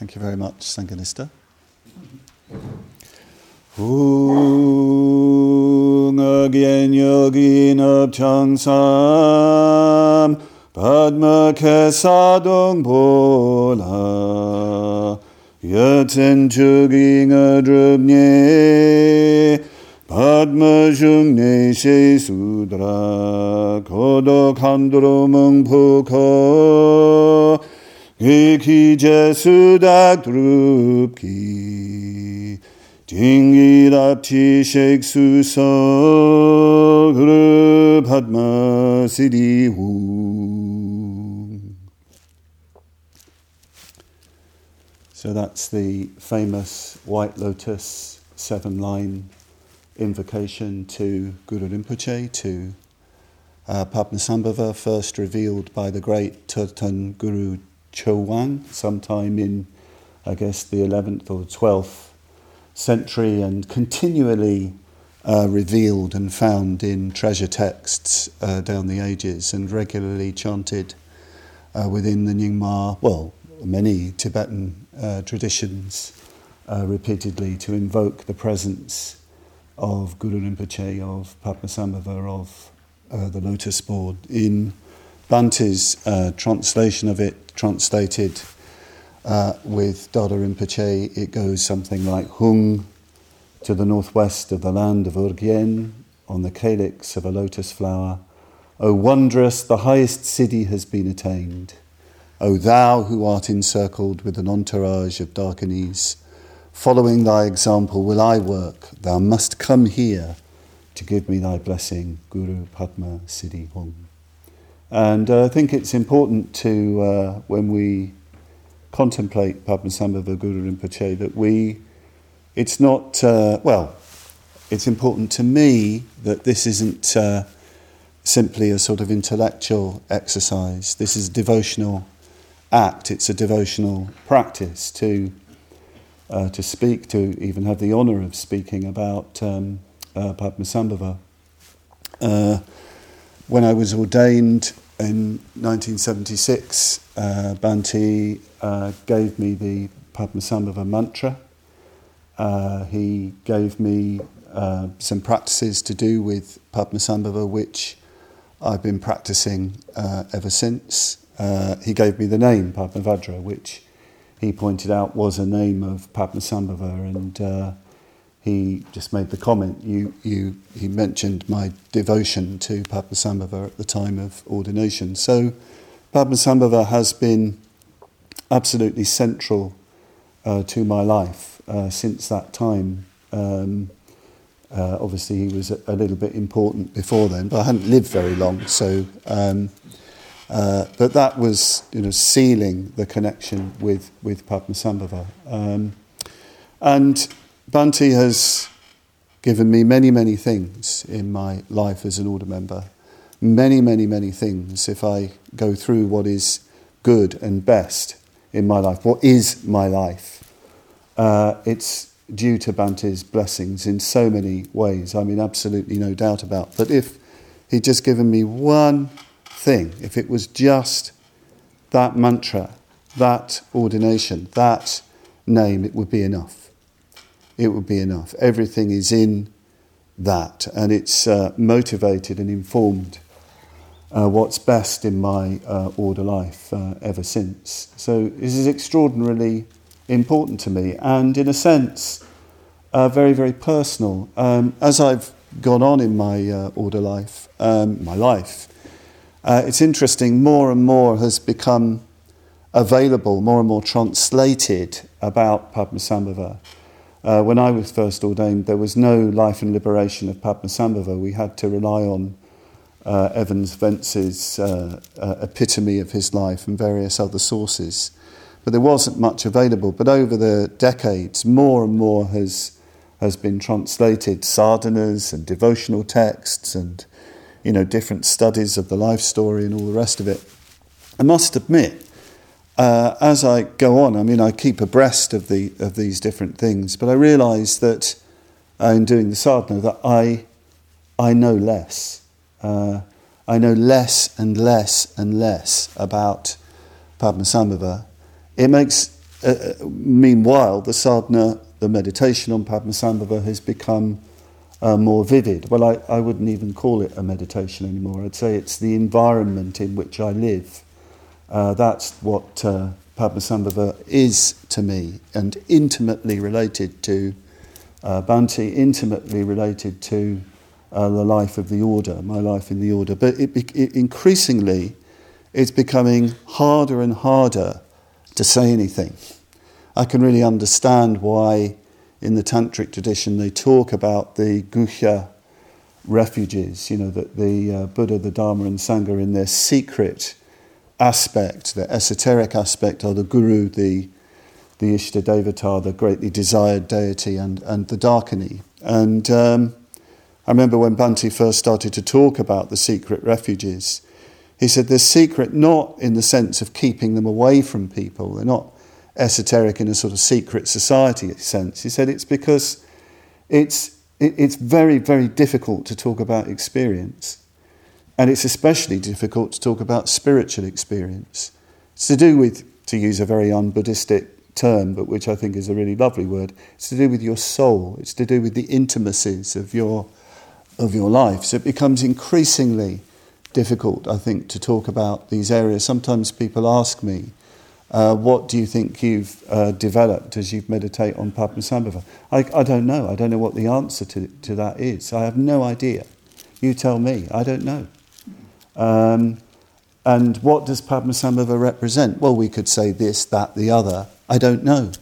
Thank you very much, Sanghanishtha. Ung again yogin abchang sam padma kesadong bola yatin chuging a drubnye padma jungne she sudra kodo kandro mung Dingi shek Grup hatma So that's the famous White Lotus seven line invocation to Guru Rinpoche, to uh, Padmasambhava, first revealed by the great Terton Guru Chowang sometime in, I guess, the 11th or 12th century and continually uh, revealed and found in treasure texts uh, down the ages and regularly chanted uh, within the Nyingma, well, many Tibetan uh, traditions uh, repeatedly to invoke the presence of Guru Rinpoche, of Padmasambhava, of uh, the Lotus Born. In Bhante's translation of it, translated uh, with Dhardo Rinpoche, it goes something like Hung to the northwest of the land of Urgyen, on the calyx of a lotus flower. O wondrous, the highest city has been attained. O thou who art encircled with an entourage of dakinis, following thy example will I work. Thou must come here to give me thy blessing, Guru Padma Siddhi Hung. And uh, I think it's important to, uh, when we contemplate Padmasambhava Guru Rinpoche that we, it's not, uh, well, it's important to me that this isn't uh, simply a sort of intellectual exercise. This is a devotional act, it's a devotional practice to, uh, to speak, to even have the honour of speaking about um, uh, Padmasambhava. When I was ordained in 1976, uh, Bhante uh, gave me the Padmasambhava mantra. Uh, he gave me uh, some practices to do with Padmasambhava, which I've been practicing uh, ever since. Uh, he gave me the name Padmavajra, which he pointed out was a name of Padmasambhava, and uh, he just made the comment. You, you, he mentioned my devotion to Padmasambhava at the time of ordination. So, Padmasambhava has been absolutely central uh, to my life uh, since that time. Um, uh, obviously, he was a, a, little bit important before then, but I hadn't lived very long. So, um, uh, but that was, you know, sealing the connection with with Padmasambhava. Um, and Bhante has given me many, many things in my life as an order member. Many, many, many things. If I go through what is good and best in my life, what is my life, uh, it's due to Bhante's blessings in so many ways. I mean, absolutely no doubt about. But if he'd just given me one thing, if it was just that mantra, that ordination, that name, it would be enough it would be enough. Everything is in that, and it's uh, motivated and informed uh, what's best in my uh, order life uh, ever since. So this is extraordinarily important to me, and in a sense, uh, very, very personal. Um, as I've gone on in my uh, order life, um, my life, it's interesting. More and more has become available, more and more translated about Padmasambhava. Uh, when I was first ordained, there was no life and liberation of Padmasambhava. We had to rely on uh, Evans Wentz's uh, uh, epitome of his life and various other sources. But there wasn't much available. But over the decades, more and more has, has been translated sadhanas and devotional texts and you know, different studies of the life story and all the rest of it. I must admit, uh, as I go on, I mean, I keep abreast of the of these different things, but I realise that uh, in doing the sadhana that I I know less. Uh, I know less and less and less about Padmasambhava. It makes uh, meanwhile, the sadhana, the meditation on Padmasambhava has become uh, more vivid. Well, I, I wouldn't even call it a meditation anymore. I'd say it's the environment in which I live. Uh, that's what uh, Padmasambhava is to me, and intimately related to uh, Bhante, intimately related to uh, the life of the order, my life in the order. But it, it, increasingly, it's becoming harder and harder to say anything. I can really understand why in the tantric tradition they talk about the guhya refuges, you know, that the uh, Buddha, the Dharma, and Sangha in their secret aspect, the esoteric aspect, are the guru, the the Ishta Devata, the greatly desired deity, and, and the Dakini. And um, I remember when Bhante first started to talk about the secret refuges, he said they're secret not in the sense of keeping them away from people, they're not esoteric in a sort of secret society sense. He said it's because it's, it, it's very, very difficult to talk about experience. And it's especially difficult to talk about spiritual experience. It's to do with, to use a very un Buddhistic term, but which I think is a really lovely word, it's to do with your soul, it's to do with the intimacies of your, of your life. So it becomes increasingly difficult, I think, to talk about these areas. Sometimes people ask me, uh, what do you think you've uh, developed as you meditate on Padmasambhava? I, I don't know. I don't know what the answer to, to that is. I have no idea. You tell me. I don't know. Um, and what does Padmasambhava represent? Well, we could say this, that, the other. I don't know.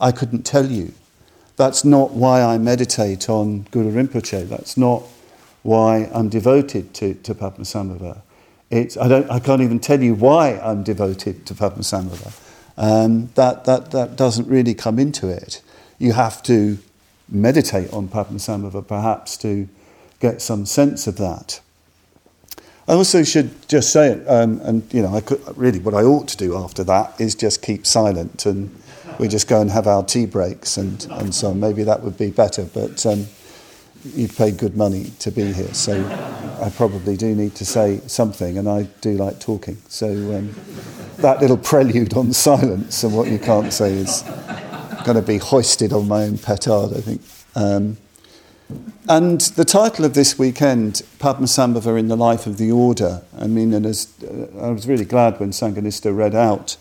I couldn't tell you. That's not why I meditate on Guru Rinpoche. That's not why I'm devoted to, to Padmasambhava. It's, I, don't, I can't even tell you why I'm devoted to Padmasambhava. Um, that, that, that doesn't really come into it. You have to meditate on Padmasambhava perhaps to get some sense of that. I also should just say it, um, and you know, I could, really what I ought to do after that is just keep silent and we just go and have our tea breaks and, and so on. Maybe that would be better, but um, you've paid good money to be here, so I probably do need to say something, and I do like talking. So um, that little prelude on silence and what you can't say is going to be hoisted on my own petard, I think. And the title of this weekend, Padmasambhava in the Life of the Order, I mean, and as, uh, I was really glad when Sanghanishtha read out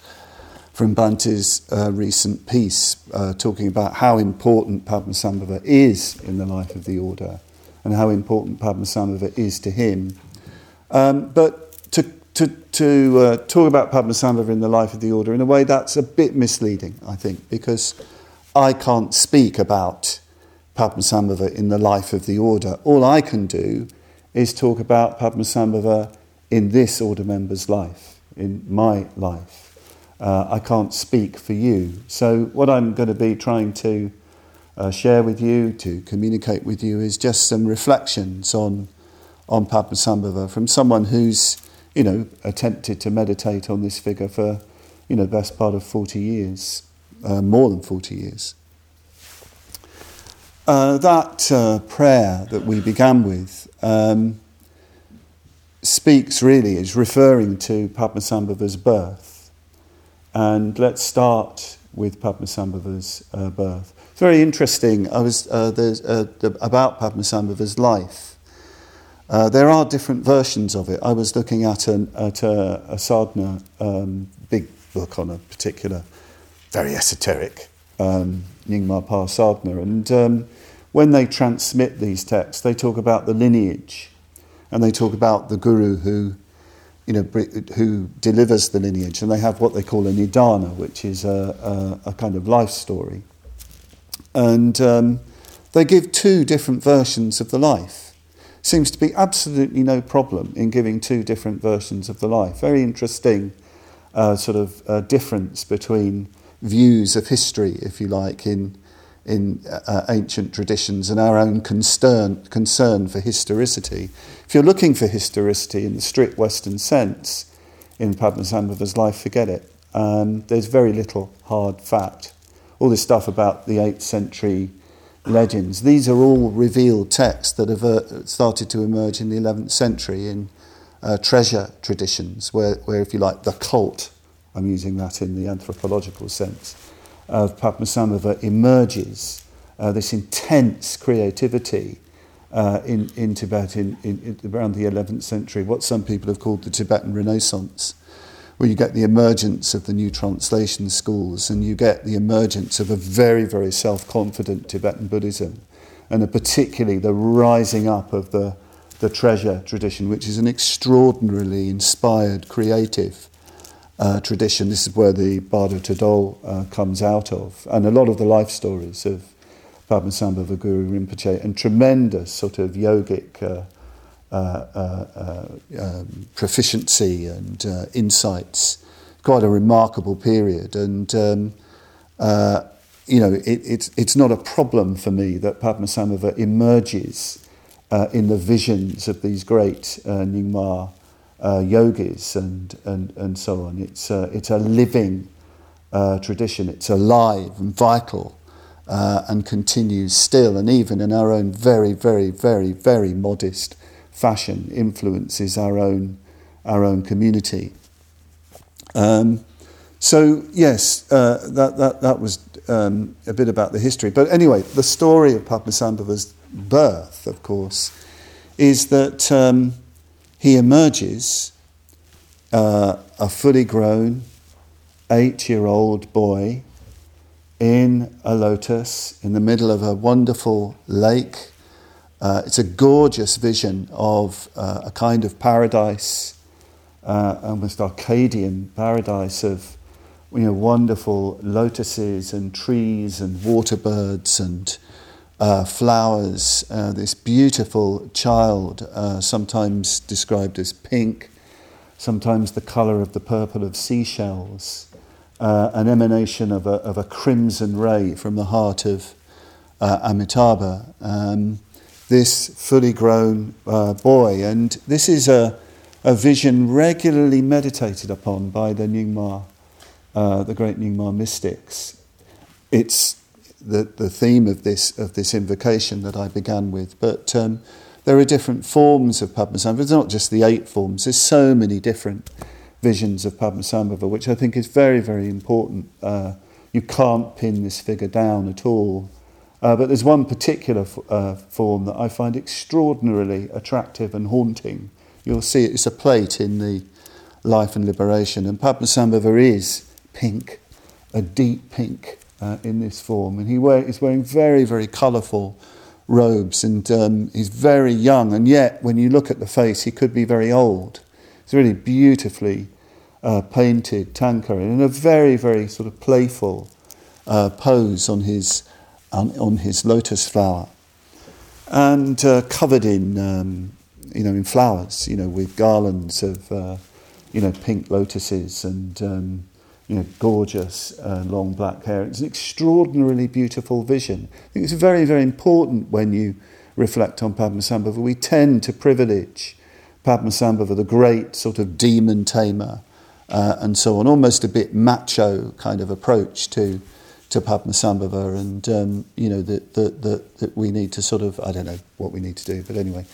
from Bhante's uh, recent piece, uh, talking about how important Padmasambhava is in the life of the order and how important Padmasambhava is to him. Um, but to, to, to uh, talk about Padmasambhava in the life of the order in a way that's a bit misleading, I think, because I can't speak about Padmasambhava in the life of the order. All I can do is talk about Padmasambhava in this order member's life, in my life. Uh, I can't speak for you. So, what I'm going to be trying to uh, share with you, to communicate with you, is just some reflections on, on Padmasambhava from someone who's, you know, attempted to meditate on this figure for, you know, the best part of 40 years, uh, more than 40 years. Uh, that uh, prayer that we began with um, speaks really, is referring to Padmasambhava's birth. And let's start with Padmasambhava's uh, birth. It's very interesting. I was uh, uh, the, about Padmasambhava's life. Uh, there are different versions of it. I was looking at, an, at a, a sadhana um, big book on a particular, very esoteric um, Nyingma Pa sadhana, and um, when they transmit these texts, they talk about the lineage, and they talk about the guru who you know, who delivers the lineage, and they have what they call a nidana, which is a, a, a kind of life story. And um, they give two different versions of the life. Seems to be absolutely no problem in giving two different versions of the life. Very interesting uh, sort of uh, difference between views of history, if you like, in in uh, ancient traditions and our own concern, concern for historicity. If you're looking for historicity in the strict Western sense in Padmasambhava's life, forget it. Um, there's very little hard fact. All this stuff about the 8th century legends, these are all revealed texts that have uh, started to emerge in the 11th century in uh, treasure traditions, where, where, if you like, the cult I'm using that in the anthropological sense, of Padmasambhava emerges uh, this intense creativity uh, in, in Tibet in, in, in, around the 11th century, what some people have called the Tibetan Renaissance, where you get the emergence of the new translation schools and you get the emergence of a very, very self confident Tibetan Buddhism, and particularly the rising up of the, the treasure tradition, which is an extraordinarily inspired, creative uh, tradition. This is where the Bardo Thodol uh, comes out of, and a lot of the life stories of Padmasambhava Guru Rinpoche, and tremendous sort of yogic uh, uh, uh, um, proficiency and insights. Quite a remarkable period, and um, you know, it, it's, it's not a problem for me that Padmasambhava emerges uh, in the visions of these great uh, Nyingma uh, yogis and, and, and so on. It's, uh, it's a living uh, tradition, it's alive and vital uh, and continues still, and even in our own very, very, very, very modest fashion, influences our own, our own community. Um, so, yes, uh, that, that, that was um, a bit about the history. But anyway, the story of Padmasambhava's birth, of course, is that um, he emerges uh, a fully grown eight year old boy in a lotus in the middle of a wonderful lake. Uh, it's a gorgeous vision of uh, a kind of paradise, uh, almost Arcadian paradise of you know, wonderful lotuses and trees and water birds and uh, flowers. Uh, this beautiful child, uh, sometimes described as pink, sometimes the colour of the purple of seashells uh, an emanation of a, of a crimson ray from the heart of uh, Amitabha, um, this fully grown uh, boy. And this is a, a vision regularly meditated upon by the Nyingma, the great Nyingma mystics. It's the, the theme of this, of this invocation that I began with, but um, there are different forms of Padmasambhava. It's not just the eight forms, there's so many different visions of Padmasambhava, which I think is very, very important. Uh, you can't pin this figure down at all. Uh, but there's one particular f- uh, form that I find extraordinarily attractive and haunting. You'll see it, it's a plate in the Life and Liberation, and Padmasambhava is pink, a deep pink uh, in this form. And he wear, he's wearing very, very colourful robes, and um, he's very young, and yet when you look at the face, he could be very old. It's really beautifully uh, painted tanka in a very, very sort of playful uh, pose on his, on, on, his lotus flower. And uh, covered in, um, you know, in flowers, you know, with garlands of, uh, you know, pink lotuses and, um, you know, gorgeous uh, long black hair. It's an extraordinarily beautiful vision. I think it's very, very important when you reflect on Padmasambhava. We tend to privilege Padmasambhava, the great sort of demon tamer, uh, and so on. Almost a bit macho kind of approach to to Padmasambhava, and um, you know that that that we need to sort of I don't know what we need to do, but anyway.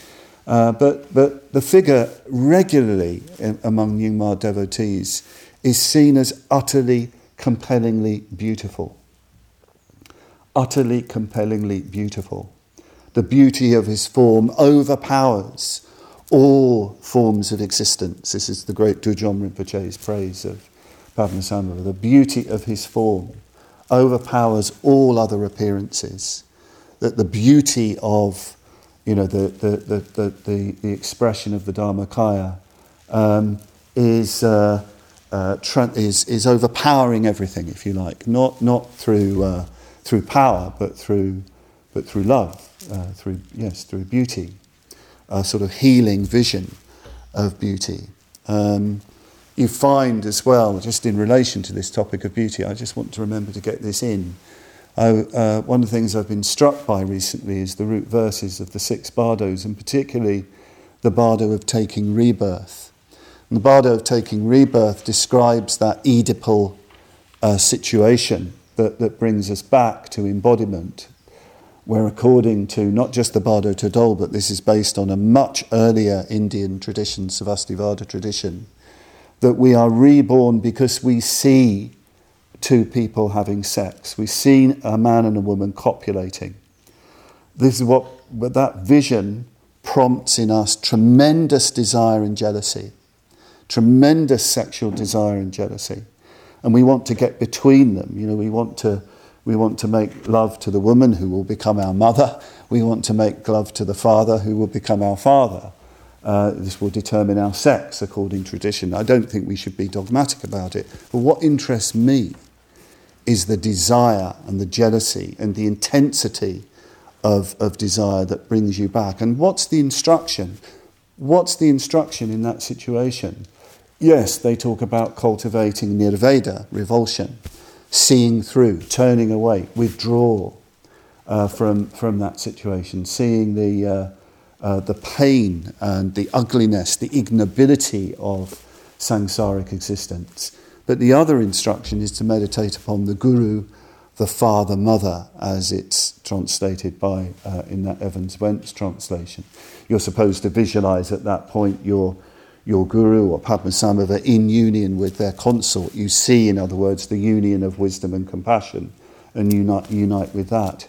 Uh, but but the figure regularly in, among Nyingma devotees is seen as utterly compellingly beautiful. Utterly compellingly beautiful. The beauty of his form overpowers all forms of existence. This is the great Dudjom Rinpoche's praise of Padmasambhava. The beauty of his form overpowers all other appearances. That the beauty of you know, the, the, the, the, the, the expression of the Dharmakaya um, is, uh, uh, is, is overpowering everything, if you like, not, not through, uh, through power, but through, but through love, uh, through, yes, through beauty a sort of healing vision of beauty. Um, you find as well, just in relation to this topic of beauty, I just want to remember to get this in. I, uh, one of the things I've been struck by recently is the root verses of the six bardos, and particularly the bardo of taking rebirth. The bardo of taking rebirth describes that Oedipal uh, situation that, that brings us back to embodiment, where according to not just the Bardo Thodol, but this is based on a much earlier Indian tradition, Sarvastivada tradition, that we are reborn because we see two people having sex. We see a man and a woman copulating. This is what that vision prompts in us tremendous desire and jealousy, tremendous sexual desire and jealousy. And we want to get between them. You know, we want to, we want to make love to the woman who will become our mother. We want to make love to the father who will become our father. Uh, this will determine our sex according to tradition. I don't think we should be dogmatic about it. But what interests me is the desire and the jealousy and the intensity of, of desire that brings you back. And what's the instruction? What's the instruction in that situation? Yes, they talk about cultivating nirveda, revulsion, seeing through, turning away, withdraw uh, from, from that situation, seeing the. Uh, uh, the pain and the ugliness, the ignobility of samsaric existence. But the other instruction is to meditate upon the Guru, the Father, Mother, as it's translated by uh, in that Evans Wentz translation. You're supposed to visualize at that point your, your Guru or Padmasambhava in union with their consort. You see, in other words, the union of wisdom and compassion and unite, unite with that.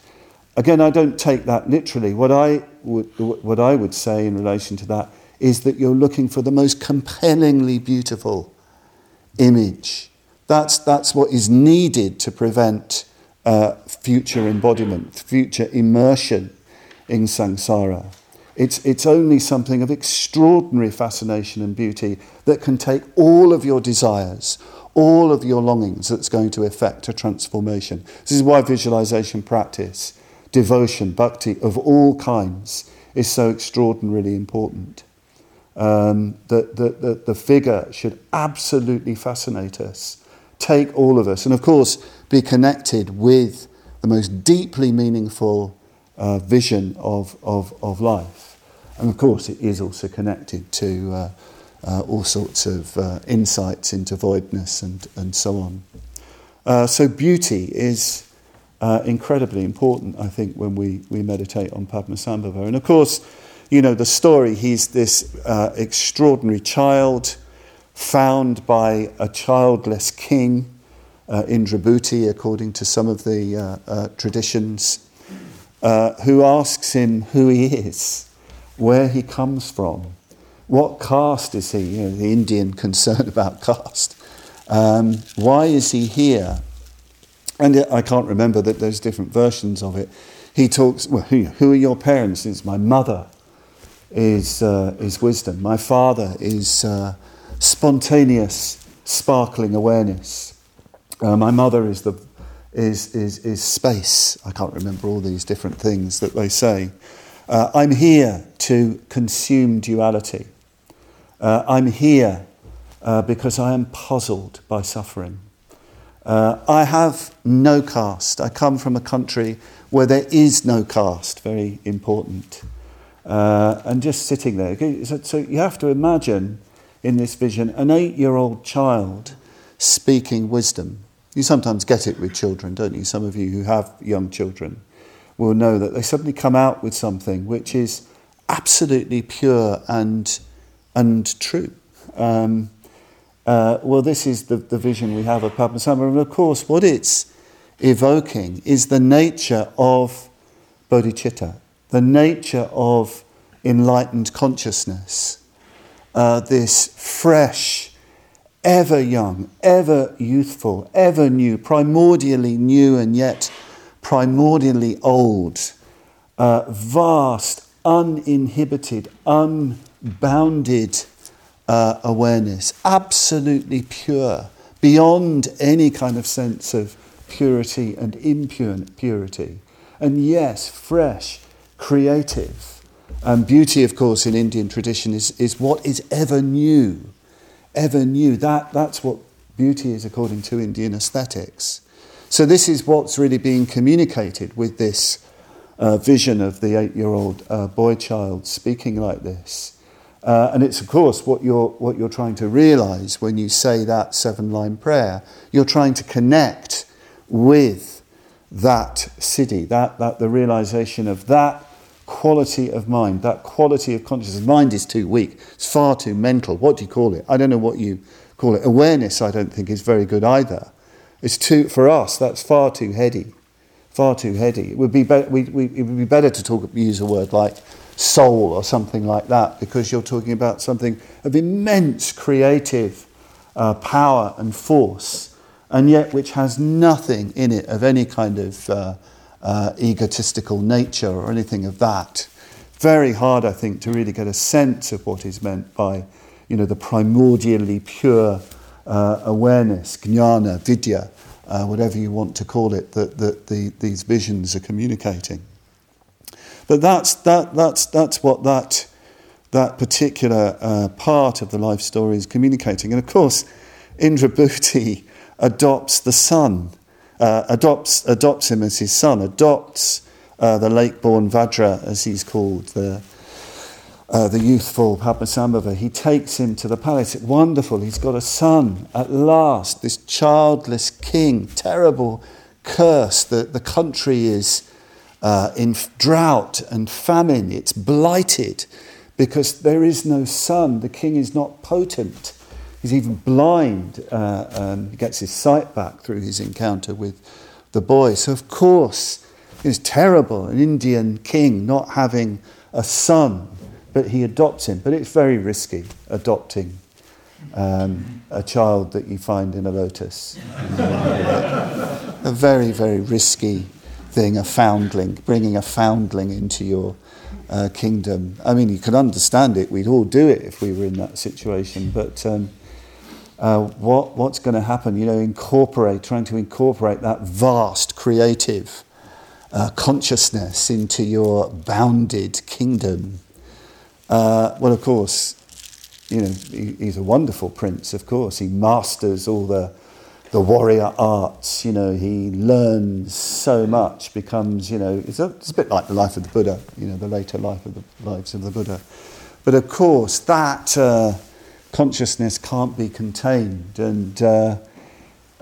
Again, I don't take that literally. What I would, what I would say in relation to that is that you're looking for the most compellingly beautiful image. That's, that's what is needed to prevent uh, future embodiment, future immersion in samsara. It's, it's only something of extraordinary fascination and beauty that can take all of your desires, all of your longings, that's going to effect a transformation. This is why visualization practice devotion, bhakti of all kinds is so extraordinarily important. Um, that the, the, the figure should absolutely fascinate us, take all of us, and of course, be connected with the most deeply meaningful uh, vision of, of, of life. And of course, it is also connected to uh, uh, all sorts of uh, insights into voidness and, and so on. Uh, so, beauty is uh, incredibly important, I think, when we, we meditate on Padmasambhava. And of course, you know, the story, he's this extraordinary child found by a childless king, uh, Indrabhuti, according to some of the uh, uh, traditions, uh, who asks him who he is, where he comes from, what caste is he, you know, the Indian concern about caste. Um, why is he here? And I can't remember that there's different versions of it. He talks, well, who, who are your parents? It's my mother is, uh, is wisdom. My father is uh, spontaneous, sparkling awareness. Uh, my mother is, the, is, is, is space. I can't remember all these different things that they say. Uh, I'm here to consume duality. Uh, I'm here uh, because I am puzzled by suffering. Uh, I have no caste. I come from a country where there is no caste, very important. Uh, and just sitting there. So, so, you have to imagine in this vision an eight year old child speaking wisdom. You sometimes get it with children, don't you? Some of you who have young children will know that they suddenly come out with something which is absolutely pure and, and true. Um, uh, well, this is the, the vision we have of Padmasambhava. And of course, what it's evoking is the nature of bodhicitta, the nature of enlightened consciousness, uh, this fresh, ever young, ever youthful, ever new, primordially new and yet primordially old, uh, vast, uninhibited, unbounded uh, awareness, absolutely pure, beyond any kind of sense of purity and impurity. And yes, fresh, creative. And beauty, of course, in Indian tradition is, is what is ever new. Ever knew. That, that's what beauty is according to Indian aesthetics. So, this is what's really being communicated with this uh, vision of the eight year old uh, boy child speaking like this. Uh, and it's, of course, what you're, what you're trying to realize when you say that seven line prayer. You're trying to connect with that city, that, that the realization of that quality of mind, that quality of consciousness. Mind is too weak, it's far too mental. What do you call it? I don't know what you call it. Awareness, I don't think, is very good either. It's too, for us, that's far too heady. Far too heady. It would be, be- we, we, it would be better to talk, use a word like soul or something like that because you're talking about something of immense creative uh, power and force, and yet which has nothing in it of any kind of uh, uh, egotistical nature or anything of that. Very hard, I think, to really get a sense of what is meant by, you know, the primordially pure uh, awareness, jnana, vidya, uh, whatever you want to call it, that, that the, these visions are communicating. But that's, that, that's, that's what that, that particular uh, part of the life story is communicating. And of course, Indrabhuti adopts the son, uh, adopts, adopts him as his son, adopts uh, the lake-born Vajra, as he's called, the, uh, the youthful Padmasambhava. He takes him to the palace. It's wonderful. He's got a son at last, this childless king, terrible curse. The, the country is uh, in drought and famine. It's blighted because there is no son. The king is not potent. He's even blind. Uh, um, he gets his sight back through his encounter with the boy. So, of course, it's terrible an Indian king not having a son, but he adopts him. But it's very risky adopting um, a child that you find in a lotus. a very, very risky thing, a foundling, bringing a foundling into your uh, kingdom. I mean, you can understand it. We'd all do it if we were in that situation. But um, uh, what, what's going to happen? You know, incorporate, trying to incorporate that vast creative uh, consciousness into your bounded kingdom. Uh, well, of course, you know, he, he's a wonderful prince, of course. He masters all the the warrior arts. You know, he learns so much, becomes, you know, it's a, it's a bit like the life of the Buddha, you know, the later life of the lives of the Buddha. But of course, that uh, consciousness can't be contained, and uh,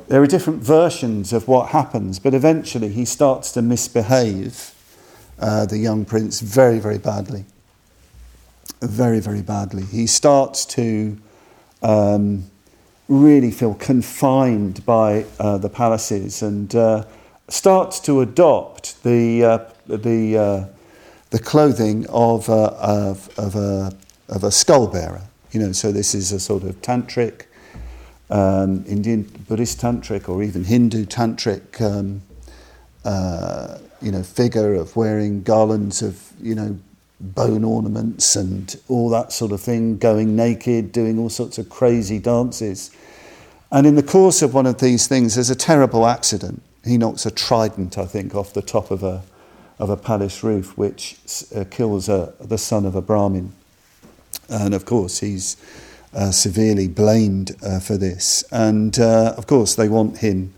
there are different versions of what happens. But eventually, he starts to misbehave, uh, the young prince, very, very badly. Very, very badly. He starts to. Um, really feel confined by uh, the palaces and uh, starts to adopt the, uh, the, uh, the clothing of, of, of, a, of a skull bearer. You know, so this is a sort of tantric, um, Indian Buddhist tantric, or even Hindu tantric, um, uh, you know, figure of wearing garlands of, you know, bone ornaments and all that sort of thing, going naked, doing all sorts of crazy dances. And in the course of one of these things, there's a terrible accident. He knocks a trident, I think, off the top of a, of a palace roof, which uh, kills a, the son of a Brahmin. And of course, he's uh, severely blamed uh, for this. And uh, of course, they want him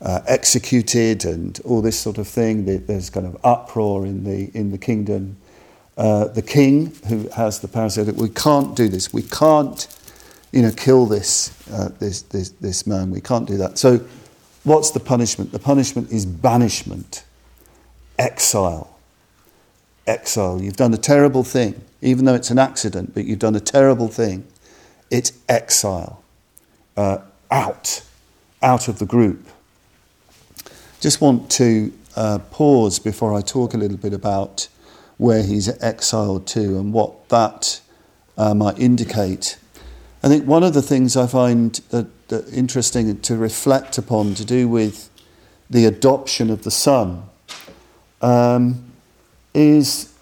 uh, executed and all this sort of thing. There's kind of uproar in the, in the kingdom uh, the king who has the power said, "We can't do this. We can't, you know, kill this uh, this, this this man. We can't do that." So, what's the punishment? The punishment is banishment, exile. Exile. You've done a terrible thing, even though it's an accident, but you've done a terrible thing. It's exile, uh, out, out of the group. Just want to uh, pause before I talk a little bit about where he's exiled to and what that uh, might indicate. I think one of the things I find that, that interesting to reflect upon to do with the adoption of the Son um, is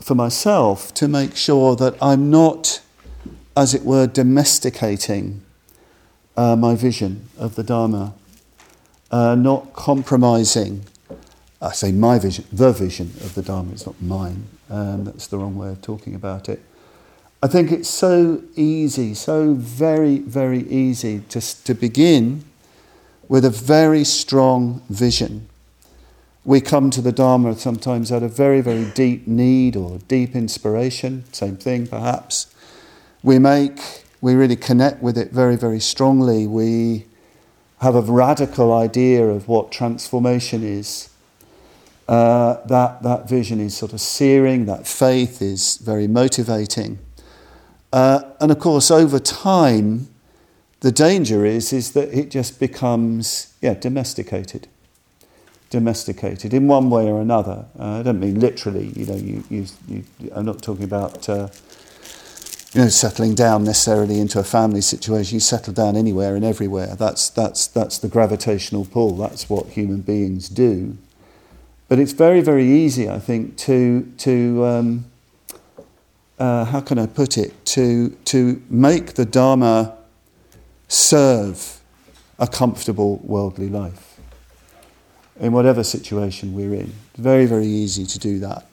for myself to make sure that I'm not, as it were, domesticating uh, my vision of the Dharma, uh, not compromising I say my vision, the vision of the Dharma, it's not mine. Um, that's the wrong way of talking about it. I think it's so easy, so very, very easy to, to begin with a very strong vision. We come to the Dharma sometimes out of very, very deep need or deep inspiration, same thing perhaps. We make, we really connect with it very, very strongly. We have a radical idea of what transformation is uh, that, that vision is sort of searing, that faith is very motivating. Uh, and of course, over time, the danger is, is that it just becomes, yeah, domesticated. Domesticated in one way or another. Uh, I don't mean literally, you know, you, you, you I'm not talking about, uh, you know, settling down necessarily into a family situation. You settle down anywhere and everywhere. That's, that's, that's the gravitational pull. That's what human beings do. But it's very, very easy, I think, to, to um, uh, how can I put it, to, to make the Dharma serve a comfortable worldly life in whatever situation we're in. Very, very easy to do that.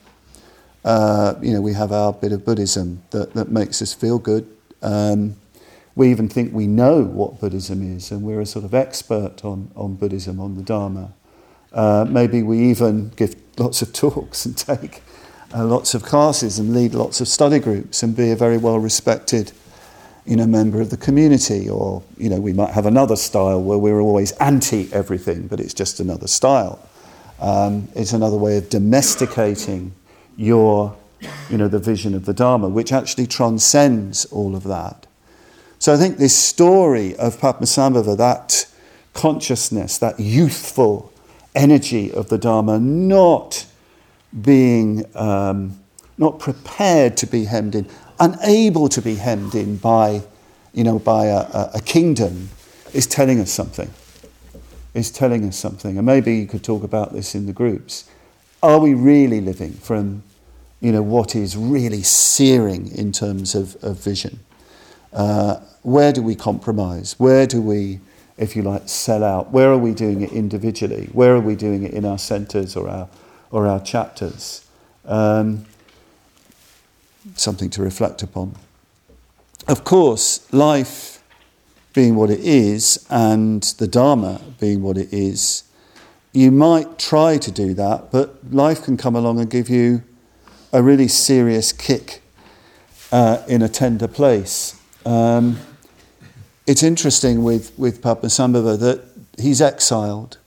Uh, you know, we have our bit of Buddhism that, that makes us feel good. Um, we even think we know what Buddhism is, and we're a sort of expert on, on Buddhism, on the Dharma. Uh, maybe we even give lots of talks and take uh, lots of classes and lead lots of study groups and be a very well respected you know, member of the community, or you know, we might have another style where we're always anti everything, but it's just another style. Um, it's another way of domesticating your, you know, the vision of the Dharma, which actually transcends all of that. So I think this story of Padmasambhava, that consciousness, that youthful energy of the Dharma, not being um, not prepared to be hemmed in unable to be hemmed in by, you know, by a, a, a kingdom is telling us something. Is telling us something. And maybe you could talk about this in the groups. Are we really living from, you know, what is really searing in terms of, of vision? Uh, where do we compromise? Where do we, if you like, sell out? Where are we doing it individually? Where are we doing it in our centres or our, or our chapters? Um, something to reflect upon. Of course, life being what it is and the Dharma being what it is, you might try to do that, but life can come along and give you a really serious kick uh, in a tender place. Um, it's interesting with, with Padmasambhava that he's exiled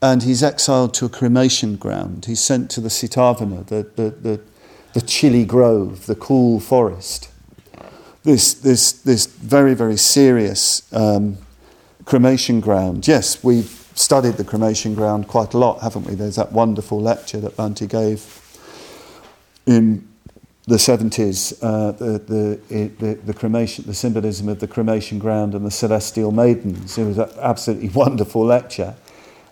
and he's exiled to a cremation ground. He's sent to the Sitavana, the, the, the the chilly grove, the cool forest. This, this, this very, very serious um, cremation ground. Yes, we've studied the cremation ground quite a lot, haven't we? There's that wonderful lecture that Bhante gave in the 70s, uh, the, the, the, the, cremation, the symbolism of the cremation ground and the celestial maidens. It was an absolutely wonderful lecture,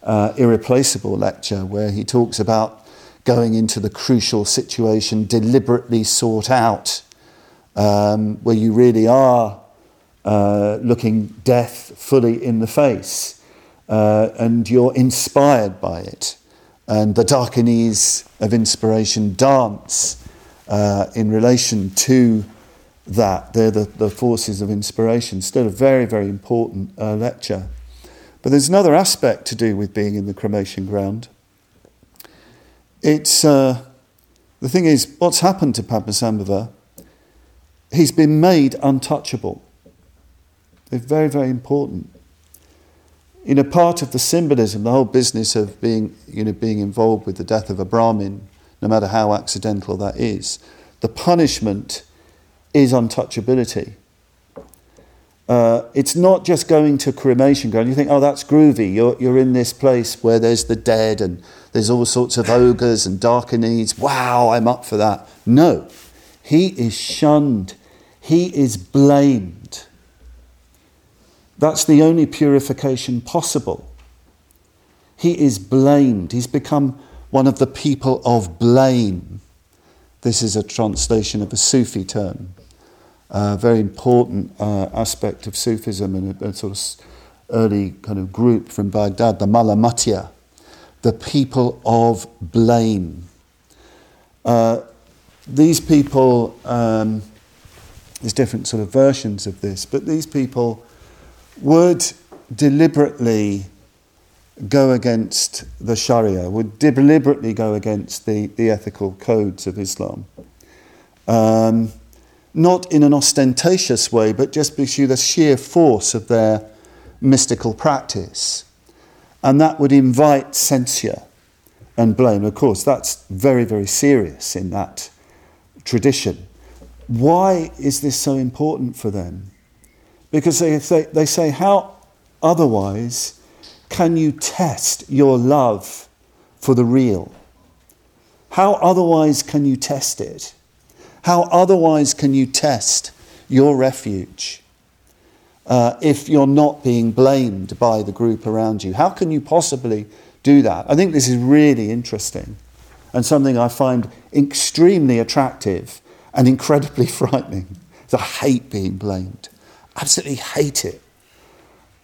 uh, irreplaceable lecture, where he talks about going into the crucial situation deliberately sought out, um, where you really are uh, looking death fully in the face uh, and you're inspired by it. And the Dakinis of inspiration dance uh, in relation to that. They're the, the forces of inspiration. Still a very, very important uh, lecture. But there's another aspect to do with being in the cremation ground it's uh, the thing is, what's happened to Padmasambhava? He's been made untouchable. It's very, very important. In a part of the symbolism, the whole business of being, you know, being involved with the death of a Brahmin, no matter how accidental that is, the punishment is untouchability. Uh, it's not just going to cremation ground. You think, oh, that's groovy. You're, you're in this place where there's the dead and there's all sorts of ogres and dakinis. Wow, I'm up for that. No, he is shunned. He is blamed. That's the only purification possible. He is blamed. He's become one of the people of blame. This is a translation of a Sufi term a very important uh, aspect of Sufism and a, a, sort of early kind of group from Baghdad, the Malamatya, the people of blame. Uh, these people, um, there's different sort of versions of this, but these people would deliberately go against the Sharia, would deliberately go against the, the ethical codes of Islam. Um, not in an ostentatious way, but just because you the sheer force of their mystical practice. And that would invite censure and blame. Of course, that's very, very serious in that tradition. Why is this so important for them? Because they say, they say, how otherwise can you test your love for the real? How otherwise can you test it? How otherwise can you test your refuge uh, if you're not being blamed by the group around you? How can you possibly do that? I think this is really interesting and something I find extremely attractive and incredibly frightening. I hate being blamed. Absolutely hate it.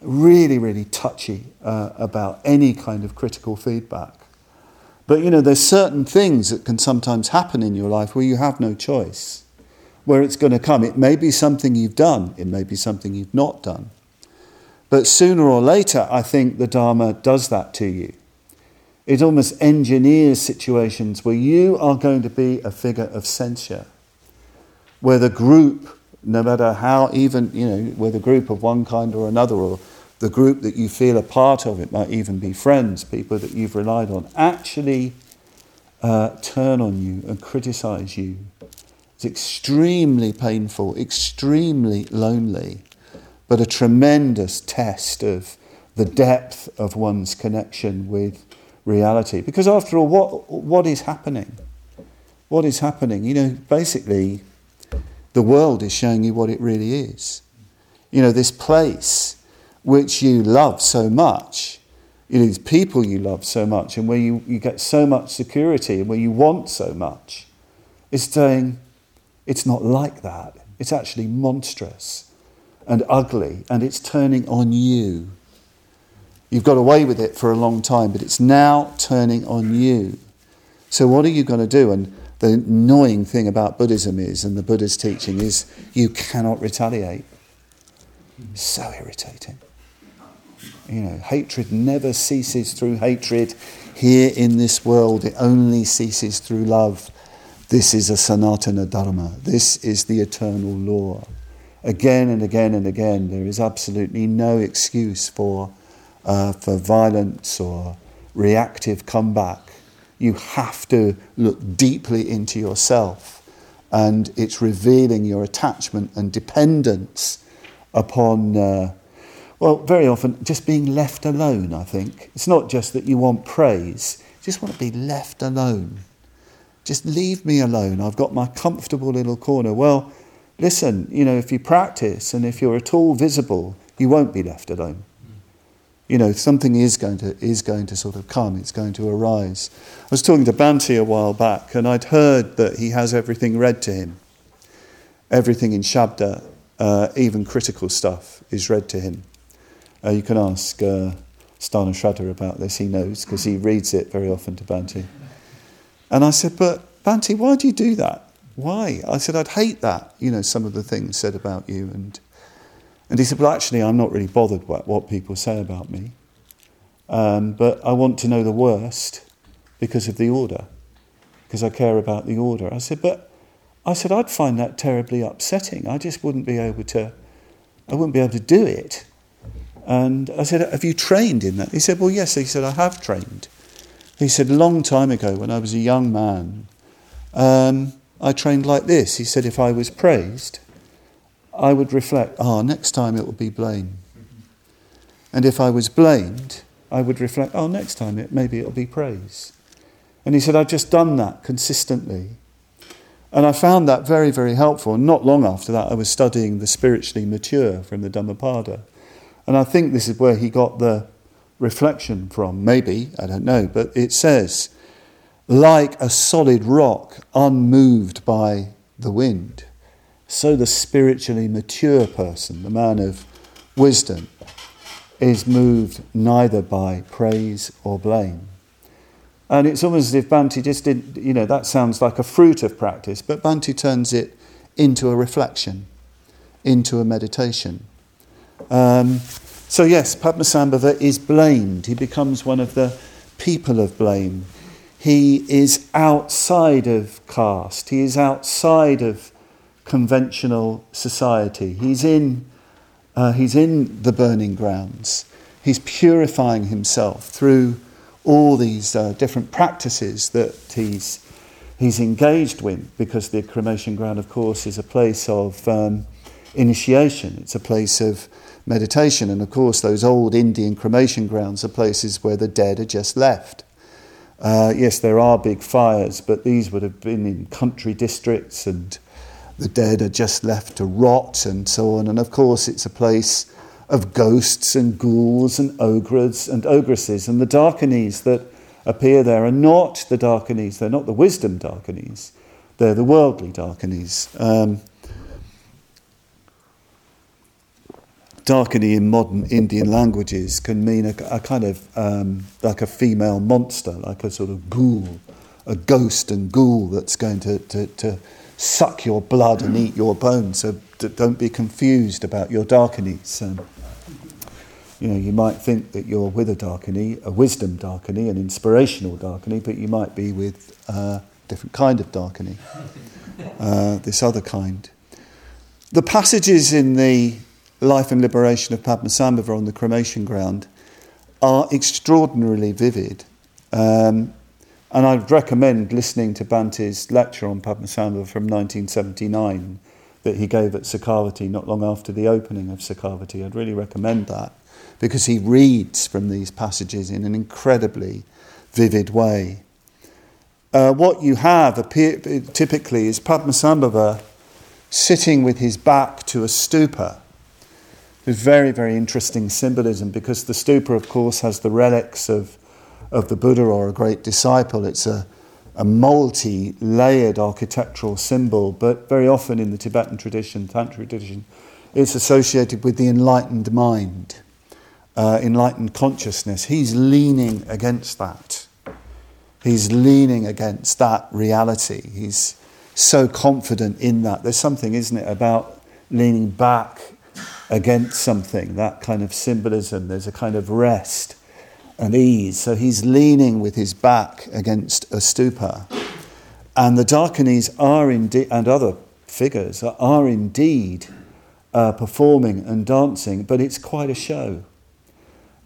Really, really touchy uh, about any kind of critical feedback. But you know, there's certain things that can sometimes happen in your life where you have no choice, where it's going to come. It may be something you've done, it may be something you've not done. But sooner or later, I think the Dharma does that to you. It almost engineers situations where you are going to be a figure of censure, where the group, no matter how even, you know, where the group of one kind or another, or the group that you feel a part of, it might even be friends, people that you've relied on, actually uh, turn on you and criticize you. It's extremely painful, extremely lonely, but a tremendous test of the depth of one's connection with reality. Because after all, what, what is happening? What is happening? You know, basically, the world is showing you what it really is. You know, this place which you love so much, it is people you love so much, and where you, you get so much security and where you want so much, is saying, it's not like that. It's actually monstrous and ugly, and it's turning on you. You've got away with it for a long time, but it's now turning on you. So, what are you going to do? And the annoying thing about Buddhism is, and the Buddha's teaching is, you cannot retaliate. So irritating. You know, hatred never ceases through hatred. Here in this world, it only ceases through love. This is a Sanatana Dharma. This is the eternal law. Again and again and again, there is absolutely no excuse for, uh, for violence or reactive comeback. You have to look deeply into yourself, and it's revealing your attachment and dependence upon. Uh, well, very often just being left alone, I think. It's not just that you want praise, you just want to be left alone. Just leave me alone. I've got my comfortable little corner. Well, listen, you know, if you practice and if you're at all visible, you won't be left alone. You know, something is going to is going to sort of come, it's going to arise. I was talking to Bhante a while back, and I'd heard that he has everything read to him. Everything in Shabda, uh, even critical stuff, is read to him. Uh, you can ask uh, Sthana Shraddha about this, he knows, because he reads it very often to Bhante. And I said, But Bhante, why do you do that? Why? I said, I'd hate that, you know, some of the things said about you. And, and he said, Well, actually, I'm not really bothered what, what people say about me. Um, but I want to know the worst because of the order, because I care about the order. I said, But I said, I'd find that terribly upsetting. I just wouldn't be able to, I wouldn't be able to do it. And I said, Have you trained in that? He said, Well, yes. He said, I have trained. He said, A long time ago, when I was a young man, um, I trained like this. He said, If I was praised, I would reflect, Ah, oh, next time it will be blame. And if I was blamed, I would reflect, Oh, next time it, maybe it'll be praise. And he said, I've just done that consistently. And I found that very, very helpful. And not long after that, I was studying the spiritually mature from the Dhammapada. And I think this is where he got the reflection from. Maybe, I don't know. But it says, like a solid rock unmoved by the wind, so the spiritually mature person, the man of wisdom, is moved neither by praise or blame. And it's almost as if Bhante just didn't, you know, that sounds like a fruit of practice, but Bhante turns it into a reflection, into a meditation. Um, so, yes, Padmasambhava is blamed. He becomes one of the people of blame. He is outside of caste, he is outside of conventional society. He's in, uh, he's in the burning grounds. He's purifying himself through all these uh, different practices that he's, he's engaged with, because the cremation ground, of course, is a place of. Um, initiation. It's a place of meditation. And of course, those old Indian cremation grounds are places where the dead are just left. Uh, yes, there are big fires, but these would have been in country districts and the dead are just left to rot and so on. And of course, it's a place of ghosts and ghouls and ogres and ogresses. And the Dakinis that appear there are not the Dakinis, they're not the wisdom Dakinis, they're the worldly Dakinis. Um, Dakini in modern Indian languages can mean a, a kind of um, like a female monster, like a sort of ghoul, a ghost and ghoul that's going to, to, to suck your blood and eat your bones. So don't be confused about your Dakinis. You know, you might think that you're with a Dakini, a wisdom Dakini, an inspirational Dakini, but you might be with a different kind of Dakini, uh, this other kind. The passages in the life and liberation of Padmasambhava on the cremation ground are extraordinarily vivid. Um, and I'd recommend listening to Bhante's lecture on Padmasambhava from 1979 that he gave at Sukhavati not long after the opening of Sukhavati. I'd really recommend that because he reads from these passages in an incredibly vivid way. Uh, what you have appear, typically is Padmasambhava sitting with his back to a stupa it's very, very interesting symbolism because the stupa, of course, has the relics of, of the Buddha or a great disciple. It's a, a multi layered architectural symbol, but very often in the Tibetan tradition, Tantric tradition, it's associated with the enlightened mind, uh, enlightened consciousness. He's leaning against that. He's leaning against that reality. He's so confident in that. There's something, isn't it, about leaning back against something, that kind of symbolism. There's a kind of rest and ease. So he's leaning with his back against a stupa. And the Dakinis are indeed, and other figures are indeed uh, performing and dancing, but it's quite a show.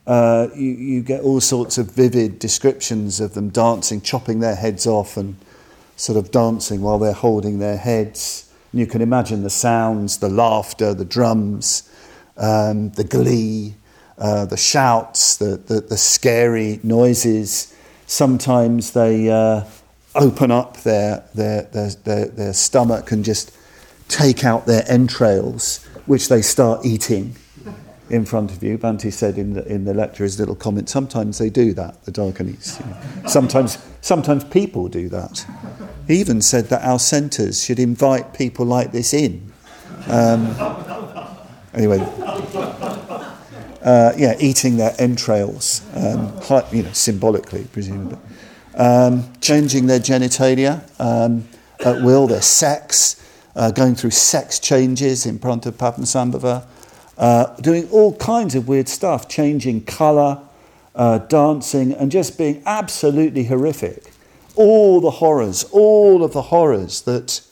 Uh, you, you get all sorts of vivid descriptions of them dancing, chopping their heads off, and sort of dancing while they're holding their heads. And you can imagine the sounds, the laughter, the drums, um, the glee, uh, the shouts, the, the, the, scary noises. Sometimes they uh, open up their, their, their, their, their stomach and just take out their entrails, which they start eating in front of you. Bhante said in the, in the lecture, his little comment, sometimes they do that, the Dakinis. You know. sometimes, sometimes people do that. He even said that our centres should invite people like this in. Um, Anyway, uh, yeah, eating their entrails, um, you know, symbolically, presumably. Um, changing their genitalia um, at will, their sex, uh, going through sex changes in of Padmasambhava, uh, doing all kinds of weird stuff, changing colour, uh, dancing, and just being absolutely horrific. All the horrors, all of the horrors that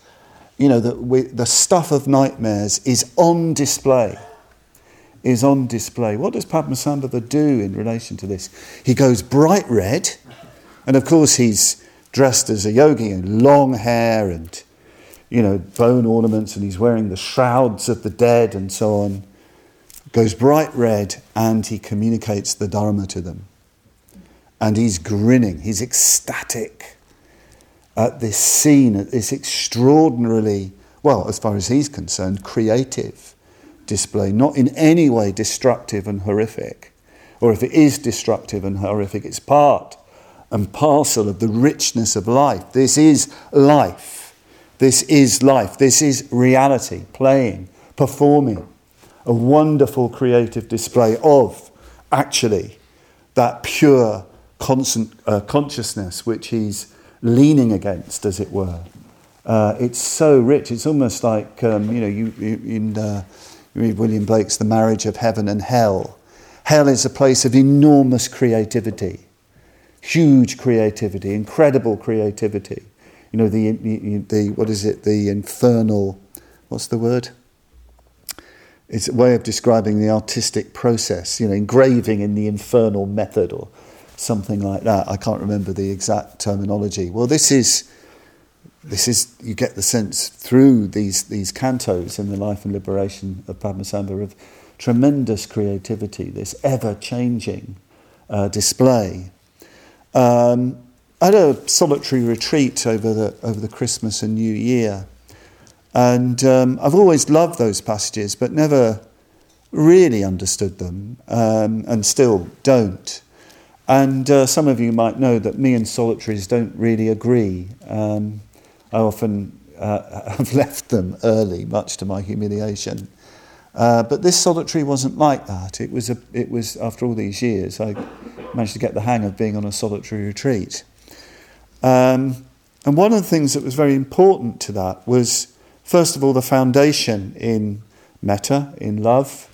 you know, the, we, the stuff of nightmares is on display. Is on display. What does Padmasambhava do in relation to this? He goes bright red, and of course he's dressed as a yogi in long hair and, you know, bone ornaments, and he's wearing the shrouds of the dead and so on. Goes bright red, and he communicates the Dharma to them. And he's grinning, he's ecstatic at this scene, at this extraordinarily, well, as far as he's concerned, creative display, not in any way destructive and horrific. Or if it is destructive and horrific, it's part and parcel of the richness of life. This is life. This is life. This is reality, playing, performing. A wonderful creative display of actually that pure uh, consciousness which he's leaning against, as it were. Uh, it's so rich. It's almost like um, you know you, you in uh, you read William Blake's *The Marriage of Heaven and Hell*. Hell is a place of enormous creativity, huge creativity, incredible creativity. You know the, the, the what is it? The infernal. What's the word? It's a way of describing the artistic process. You know, engraving in the infernal method, or something like that. I can't remember the exact terminology. Well, this is this is you get the sense through these these cantos in the life and liberation of Padmasambhava of tremendous creativity, this ever changing uh, display. Um, I had a solitary retreat over the over the Christmas and New Year, and um, I've always loved those passages, but never really understood them, um, and still don't. And uh, some of you might know that me and solitaries don't really agree. Um, I often uh, have left them early, much to my humiliation. Uh, but this solitary wasn't like that. It was, a, it was, after all these years, I managed to get the hang of being on a solitary retreat. Um, and one of the things that was very important to that was, first of all, the foundation in metta, in love,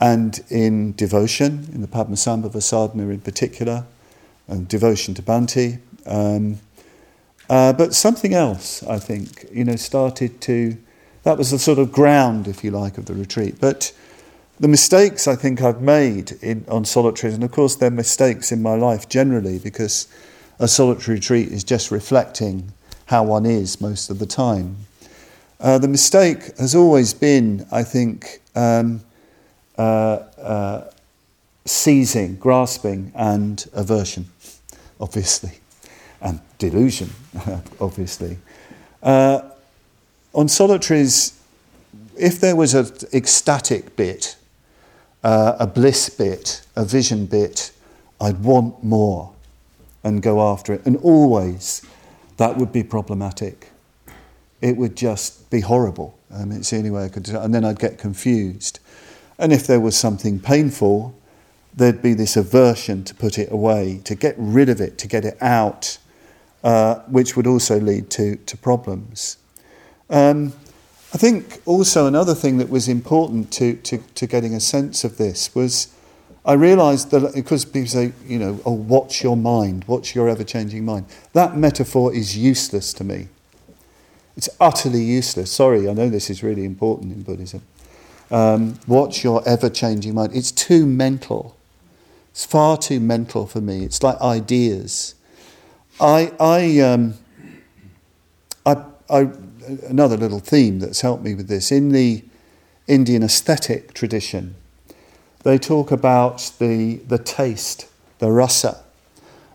and in devotion, in the Padmasambhava sadhana in particular, and devotion to Bhante. Um, uh, but something else, I think, you know, started to. That was the sort of ground, if you like, of the retreat. But the mistakes I think I've made in, on solitaries, and of course they're mistakes in my life generally, because a solitary retreat is just reflecting how one is most of the time. Uh, the mistake has always been, I think, um, uh, uh, seizing, grasping, and aversion, obviously and delusion, obviously. Uh, on solitaries, if there was an ecstatic bit, uh, a bliss bit, a vision bit, I'd want more and go after it. And always that would be problematic. It would just be horrible. I mean, it's the only way I could do it. And then I'd get confused. And if there was something painful, there'd be this aversion to put it away, to get rid of it, to get it out uh, which would also lead to, to problems. Um, I think also another thing that was important to, to, to getting a sense of this was I realised that because people say, you know, oh, watch your mind, watch your ever changing mind. That metaphor is useless to me. It's utterly useless. Sorry, I know this is really important in Buddhism. Um, watch your ever changing mind. It's too mental. It's far too mental for me. It's like ideas. I, I, um, I, I, another little theme that's helped me with this in the Indian aesthetic tradition, they talk about the, the taste, the rasa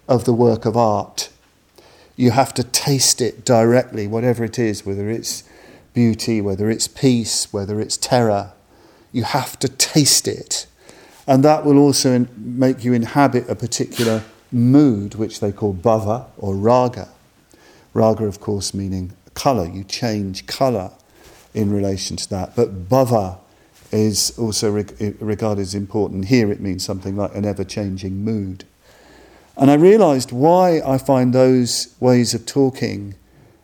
of the work of art. You have to taste it directly, whatever it is, whether it's beauty, whether it's peace, whether it's terror. You have to taste it. And that will also make you inhabit a particular mood, which they call bhava or raga. Raga, of course, meaning colour. You change colour in relation to that. But bhava is also regarded as important. Here it means something like an ever changing mood. And I realised why I find those ways of talking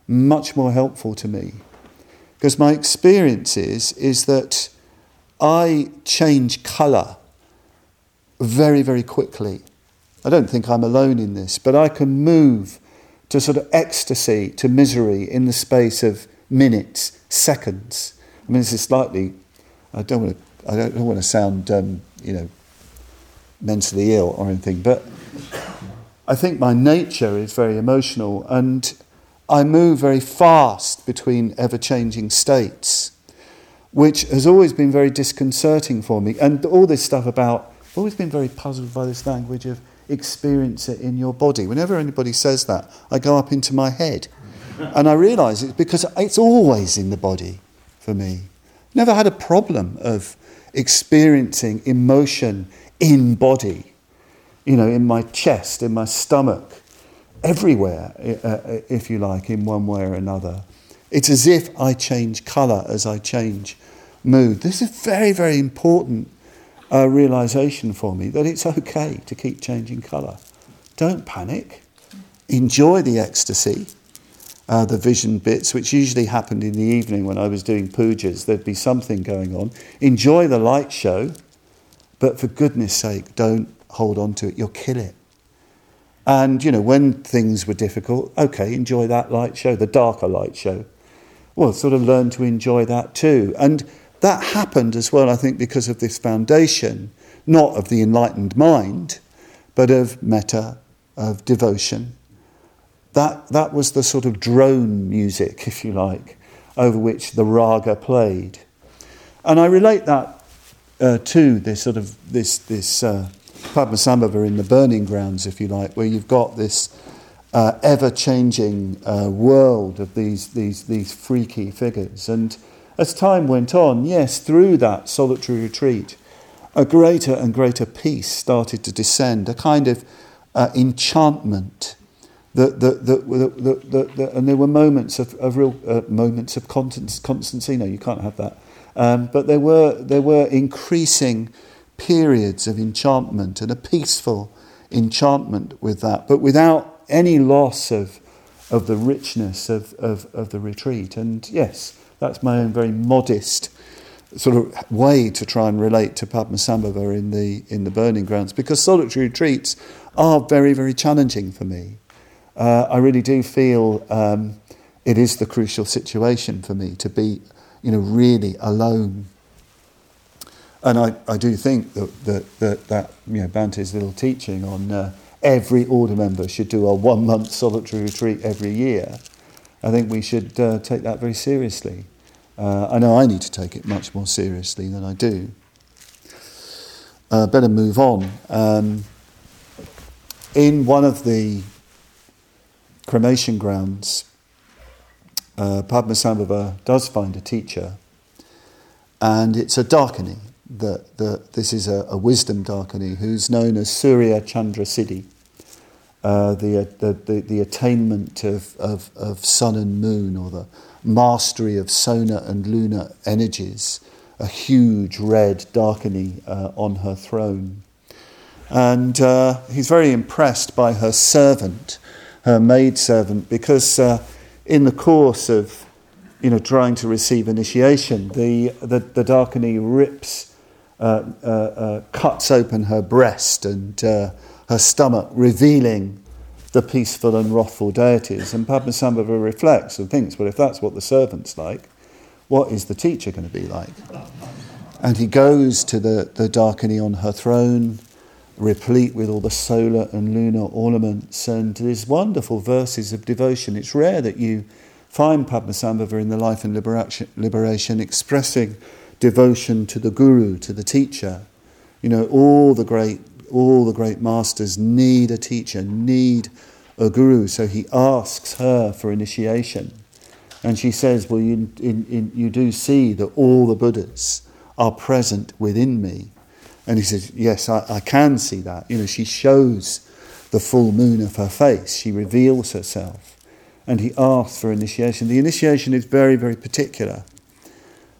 much more helpful to me. Because my experience is, is that I change colour very, very quickly. I don't think I'm alone in this, but I can move to sort of ecstasy, to misery in the space of minutes, seconds. I mean, this is slightly, I don't want to, I don't, don't want to sound, um, you know, mentally ill or anything, but I think my nature is very emotional and I move very fast between ever changing states, which has always been very disconcerting for me. And all this stuff about, I've always been very puzzled by this language of experience it in your body. Whenever anybody says that, I go up into my head. And I realise it's because it's always in the body for me. Never had a problem of experiencing emotion in body, you know, in my chest, in my stomach, everywhere, uh, if you like, in one way or another. It's as if I change colour as I change mood. This is a very, very important a realization for me that it's okay to keep changing colour. Don't panic. Enjoy the ecstasy, uh, the vision bits, which usually happened in the evening when I was doing pujas. There'd be something going on. Enjoy the light show, but for goodness sake, don't hold on to it. You'll kill it. And, you know, when things were difficult, okay, enjoy that light show, the darker light show. Well, sort of learn to enjoy that too. And that happened as well, I think, because of this foundation, not of the enlightened mind, but of metta, of devotion. that, that was the sort of drone music, if you like, over which the raga played. And I relate that uh, to this sort of this, this uh, Padmasambhava in the burning grounds, if you like, where you've got this uh, ever changing uh, world of these, these, these freaky figures. And as time went on, yes, through that solitary retreat, a greater and greater peace started to descend, a kind of uh, enchantment. That, that, that, that, that, that, and there were moments of, of real uh, moments of constancy. No, you can't have that. Um, but there were, there were increasing periods of enchantment and a peaceful enchantment with that, but without any loss of, of the richness of, of, of the retreat. And yes, that's my own very modest sort of way to try and relate to Padmasambhava in the, in the burning grounds, because solitary retreats are very, very challenging for me. Uh, I really do feel um, it is the crucial situation for me to be, you know, really alone. And I, I do think that, that, that, that you know, Bhante's little teaching on uh, every order member should do a one month solitary retreat every year, I think we should uh, take that very seriously. Uh, I know I need to take it much more seriously than I do. Uh, better move on. Um, in one of the cremation grounds, uh, Padmasambhava does find a teacher, and it's a Dakini. That, that this is a, a wisdom Dakini who's known as Surya Chandra Siddhi, uh, the, the, the, the, attainment of, of, of sun and moon, or the mastery of solar and lunar energies, a huge red Dakini uh, on her throne. And uh, he's very impressed by her servant, her maidservant, because uh, in the course of you know, trying to receive initiation, the, the, the Dakini rips, uh, uh, uh, Uh, uh, uh, cuts open her breast and her stomach, revealing the peaceful and wrathful deities. And Padmasambhava reflects and thinks, well, if that's what the servant's like, what is the teacher going to be like? And he goes to the, the Dakini on her throne, replete with all the solar and lunar ornaments, and these wonderful verses of devotion. It's rare that you find Padmasambhava in the Life and Liberation, liberation expressing devotion to the Guru, to the teacher. You know, all the great all the great masters need a teacher, need a guru. So he asks her for initiation. And she says, Well, you, in, in, you do see that all the Buddhas are present within me. And he says, Yes, I, I can see that. You know, she shows the full moon of her face, she reveals herself. And he asks for initiation. The initiation is very, very particular.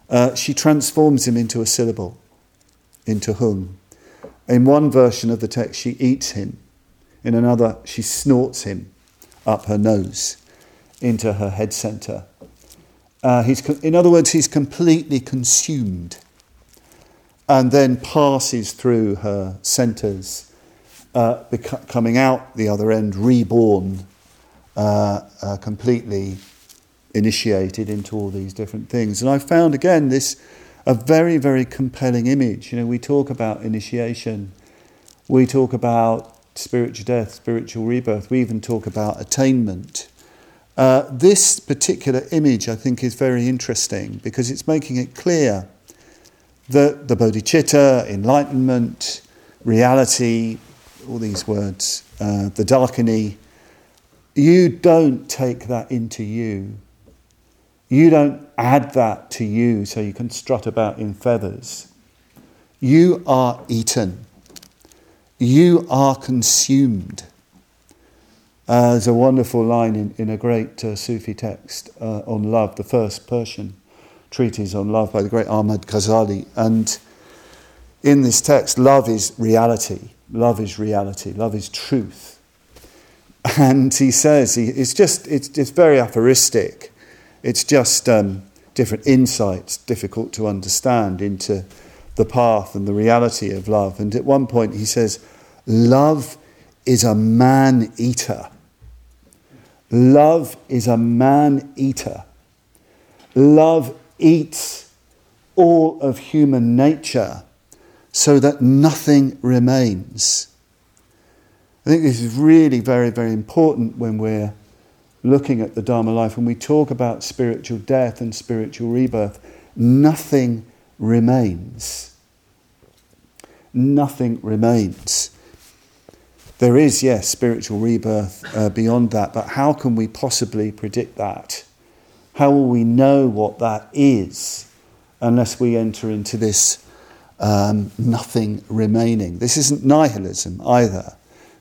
Uh, she transforms him into a syllable, into hung. In one version of the text, she eats him. In another, she snorts him up her nose into her head center. Uh, he's, in other words, he's completely consumed and then passes through her centers, uh, coming out the other end, reborn, uh, uh, completely initiated into all these different things. And I found again this a very, very compelling image. You know, we talk about initiation, we talk about spiritual death, spiritual rebirth, we even talk about attainment. Uh, this particular image, I think, is very interesting because it's making it clear that the bodhicitta, enlightenment, reality, all these words, uh, the dakini, you don't take that into you. You don't add that to you so you can strut about in feathers. You are eaten. You are consumed. Uh, there's a wonderful line in, in a great uh, Sufi text uh, on love, the first Persian treatise on love by the great Ahmad Ghazali. And in this text, love is reality. Love is reality. Love is truth. And he says, he, it's just, it's, it's very aphoristic. It's just um, different insights, difficult to understand into the path and the reality of love. And at one point he says, Love is a man eater. Love is a man eater. Love eats all of human nature so that nothing remains. I think this is really very, very important when we're looking at the Dharma life, when we talk about spiritual death and spiritual rebirth, nothing remains. Nothing remains. There is, yes, spiritual rebirth uh, beyond that, but how can we possibly predict that? How will we know what that is unless we enter into this um, nothing remaining? This isn't nihilism either.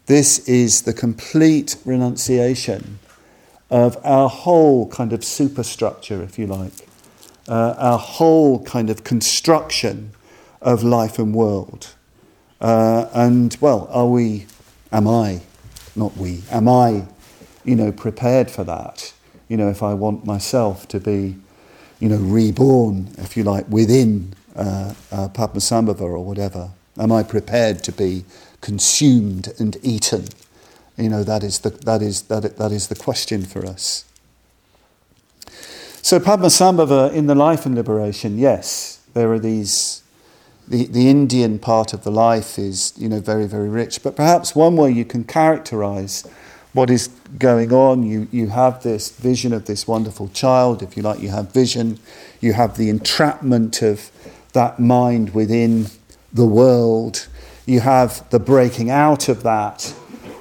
This is the complete renunciation of our whole kind of superstructure, if you like, uh, our whole kind of construction of life and world. Uh, and, well, are we, am I, not we, am I, you know, prepared for that? You know, if I want myself to be, you know, reborn, if you like, within uh, uh, Padmasambhava or whatever, am I prepared to be consumed and eaten? You know, that is the, that is, that, that is the question for us. So, Padmasambhava in the life and liberation, yes, there are these. The, the Indian part of the life is, you know, very, very rich. But perhaps one way you can characterize what is going on, you, you have this vision of this wonderful child, if you like, you have vision, you have the entrapment of that mind within the world, you have the breaking out of that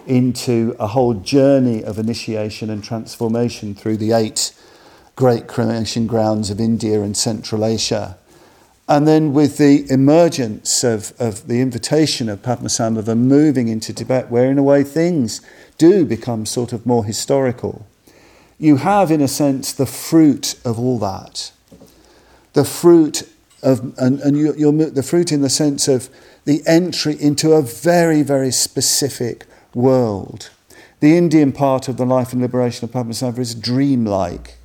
into a whole journey of initiation and transformation through the eight great cremation grounds of India and Central Asia. And then with the emergence of, of the invitation of Padmasambhava moving into Tibet, where in a way things do become sort of more historical, you have, in a sense, the fruit of all that. The fruit of, and, and you, the fruit in the sense of the entry into a very, very specific world. The Indian part of the life and liberation of Padmasambhava is dreamlike.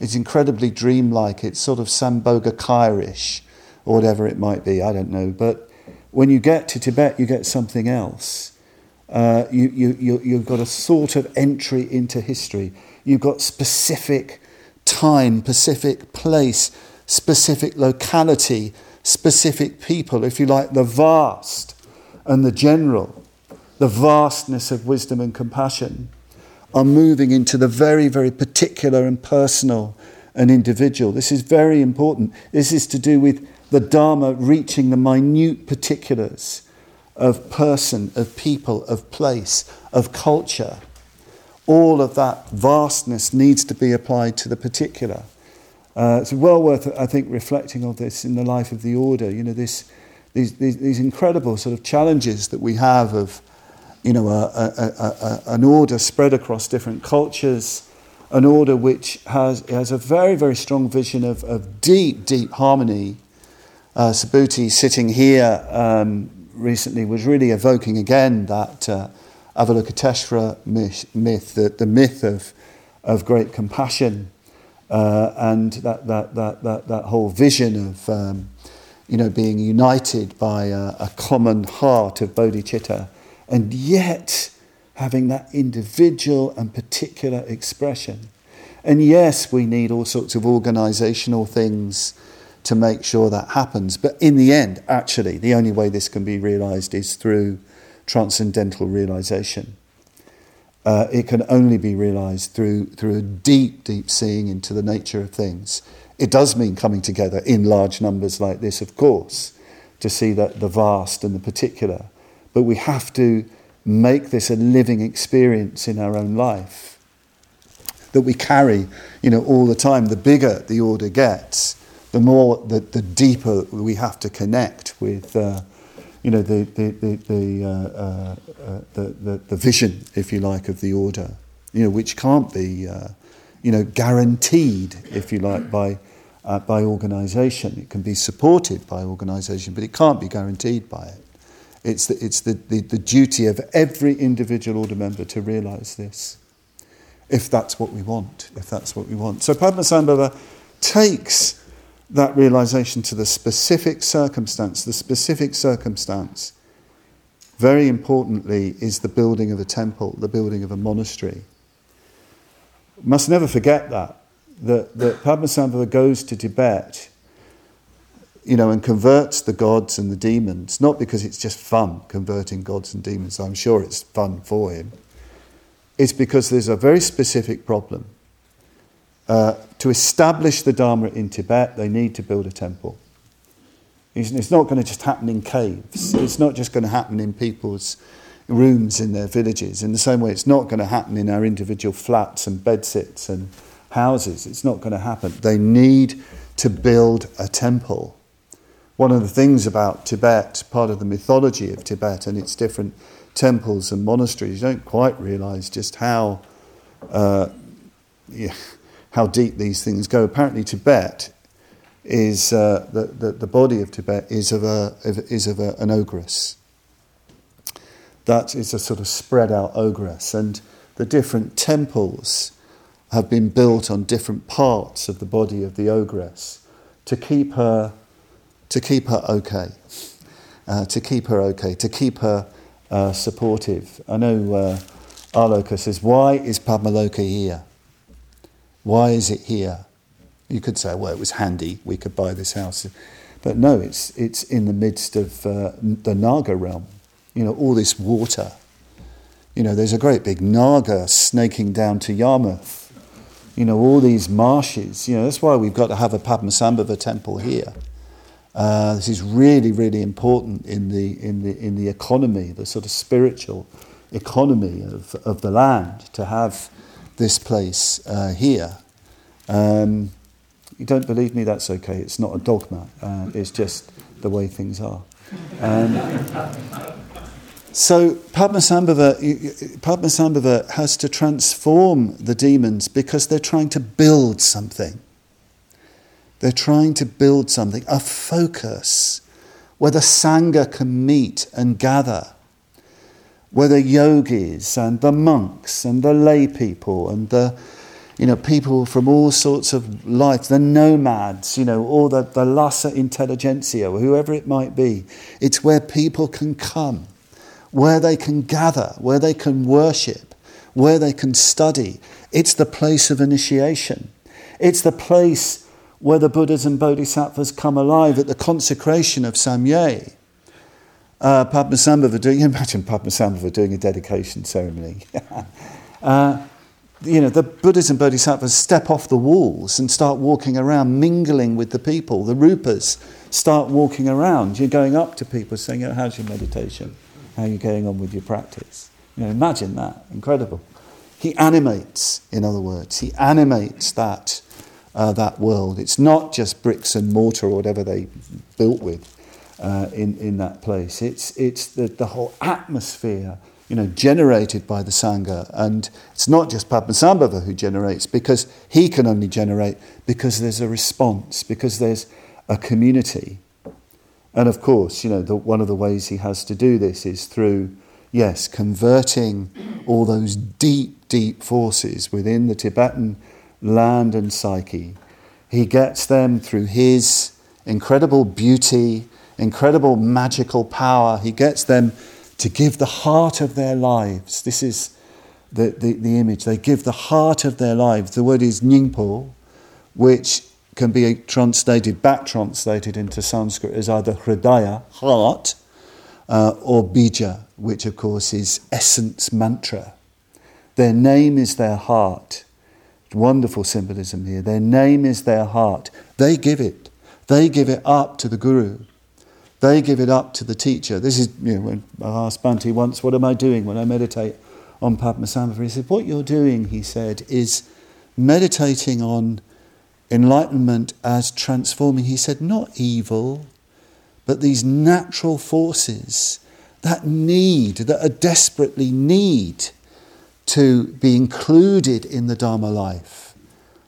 It's incredibly dreamlike. It's sort of Sambhogakaya-ish, or whatever it might be. I don't know. But when you get to Tibet, you get something else. Uh, you, you, you, you've got a sort of entry into history. You've got specific time, specific place, specific locality, specific people, if you like, the vast and the general the vastness of wisdom and compassion, are moving into the very, very particular and personal and individual. This is very important. This is to do with the Dharma reaching the minute particulars of person, of people, of place, of culture. All of that vastness needs to be applied to the particular. Uh, it's well worth, I think, reflecting on this in the life of the order. You know, this, these, these, these incredible sort of challenges that we have of you know, a, a, a, an order spread across different cultures, an order which has, has a very, very strong vision of, of deep, deep harmony. Uh, Subhuti sitting here um, recently was really evoking again that uh, Avalokiteshvara myth, myth the, the myth of, of great compassion uh, and that, that, that, that, that whole vision of um, you know, being united by a, a common heart of bodhicitta and yet having that individual and particular expression. And yes, we need all sorts of organizational things to make sure that happens. But in the end, actually, the only way this can be realized is through transcendental realization. Uh, it can only be realized through, through a deep, deep seeing into the nature of things. It does mean coming together in large numbers like this, of course, to see that the vast and the particular but we have to make this a living experience in our own life that we carry, you know, all the time. The bigger the order gets, the more, the, the deeper we have to connect with, uh, you know, the, the, the, the, uh, uh, uh the, the, the, vision, if you like, of the order, you know, which can't be, uh, you know, guaranteed, if you like, by, uh, by organisation. It can be supported by organisation, but it can't be guaranteed by it. It's the, it's the, the, the duty of every individual order member to realize this, if that's what we want, if that's what we want. So Padmasambhava takes that realization to the specific circumstance. The specific circumstance, very importantly, is the building of a temple, the building of a monastery. Must never forget that, that, that Padmasambhava goes to Tibet you know, and converts the gods and the demons, not because it's just fun converting gods and demons, I'm sure it's fun for him, it's because there's a very specific problem. Uh, to establish the Dharma in Tibet, they need to build a temple. It's not going to just happen in caves. It's not just going to happen in people's rooms in their villages. In the same way, it's not going to happen in our individual flats and bedsits and houses. It's not going to happen. They need to build a temple. One of the things about Tibet, part of the mythology of Tibet and its different temples and monasteries, you don't quite realize just how, uh, yeah, how deep these things go. Apparently, Tibet is uh, the, the, the, body of Tibet is of, a, is of a, an ogress that is a sort of spread out ogress. And the different temples have been built on different parts of the body of the ogress to keep her, to keep her okay, uh, to keep her okay, to keep her uh, supportive. I know uh, Aloka says, Why is Padmaloka here? Why is it here? You could say, well, it was handy, we could buy this house. But no, it's, it's in the midst of uh, the Naga realm you know, all this water. You know, there's a great big Naga snaking down to Yarmouth. You know, all these marshes. You know, that's why we've got to have a Padmasambhava temple here. Uh, this is really, really important in the, in, the, in the economy, the sort of spiritual economy of, of the land, to have this place uh, here. Um, you don't believe me, that's okay. It's not a dogma, uh, it's just the way things are. Um, so Padmasambhava, Padmasambhava has to transform the demons because they're trying to build something. They're trying to build something, a focus where the Sangha can meet and gather, where the yogis and the monks and the lay people and the you know, people from all sorts of life, the nomads, you know, or the, the Lhasa intelligentsia, or whoever it might be. It's where people can come where they can gather, where they can worship, where they can study. It's the place of initiation. It's the place where the Buddhas and Bodhisattvas come alive at the consecration of Samye. Uh, Padmasambhava doing, imagine Padmasambhava doing a dedication ceremony. uh, you know, the Buddhas and Bodhisattvas step off the walls and start walking around, mingling with the people. The Rupas start walking around. You're going up to people saying, oh, How's your meditation? how are you're going on with your practice. You know, imagine that, incredible. He animates, in other words, he animates that, uh, that world. It's not just bricks and mortar or whatever they built with uh, in, in that place. It's, it's the, the whole atmosphere you know, generated by the Sangha. And it's not just Padmasambhava who generates, because he can only generate because there's a response, because there's a community. And of course, you know, the, one of the ways he has to do this is through, yes, converting all those deep, deep forces within the Tibetan land and psyche. He gets them through his incredible beauty, incredible magical power. He gets them to give the heart of their lives. This is the, the, the image. They give the heart of their lives. The word is nyingpo, which can be translated, back translated into Sanskrit as either hridaya, heart, uh, or bija, which of course is essence mantra. Their name is their heart. Wonderful symbolism here. Their name is their heart. They give it. They give it up to the guru. They give it up to the teacher. This is, you know, when I asked Bhante once, what am I doing when I meditate on Padmasambhava? He said, what you're doing, he said, is meditating on enlightenment as transforming, he said, not evil, but these natural forces that need, that are desperately need to be included in the Dharma life.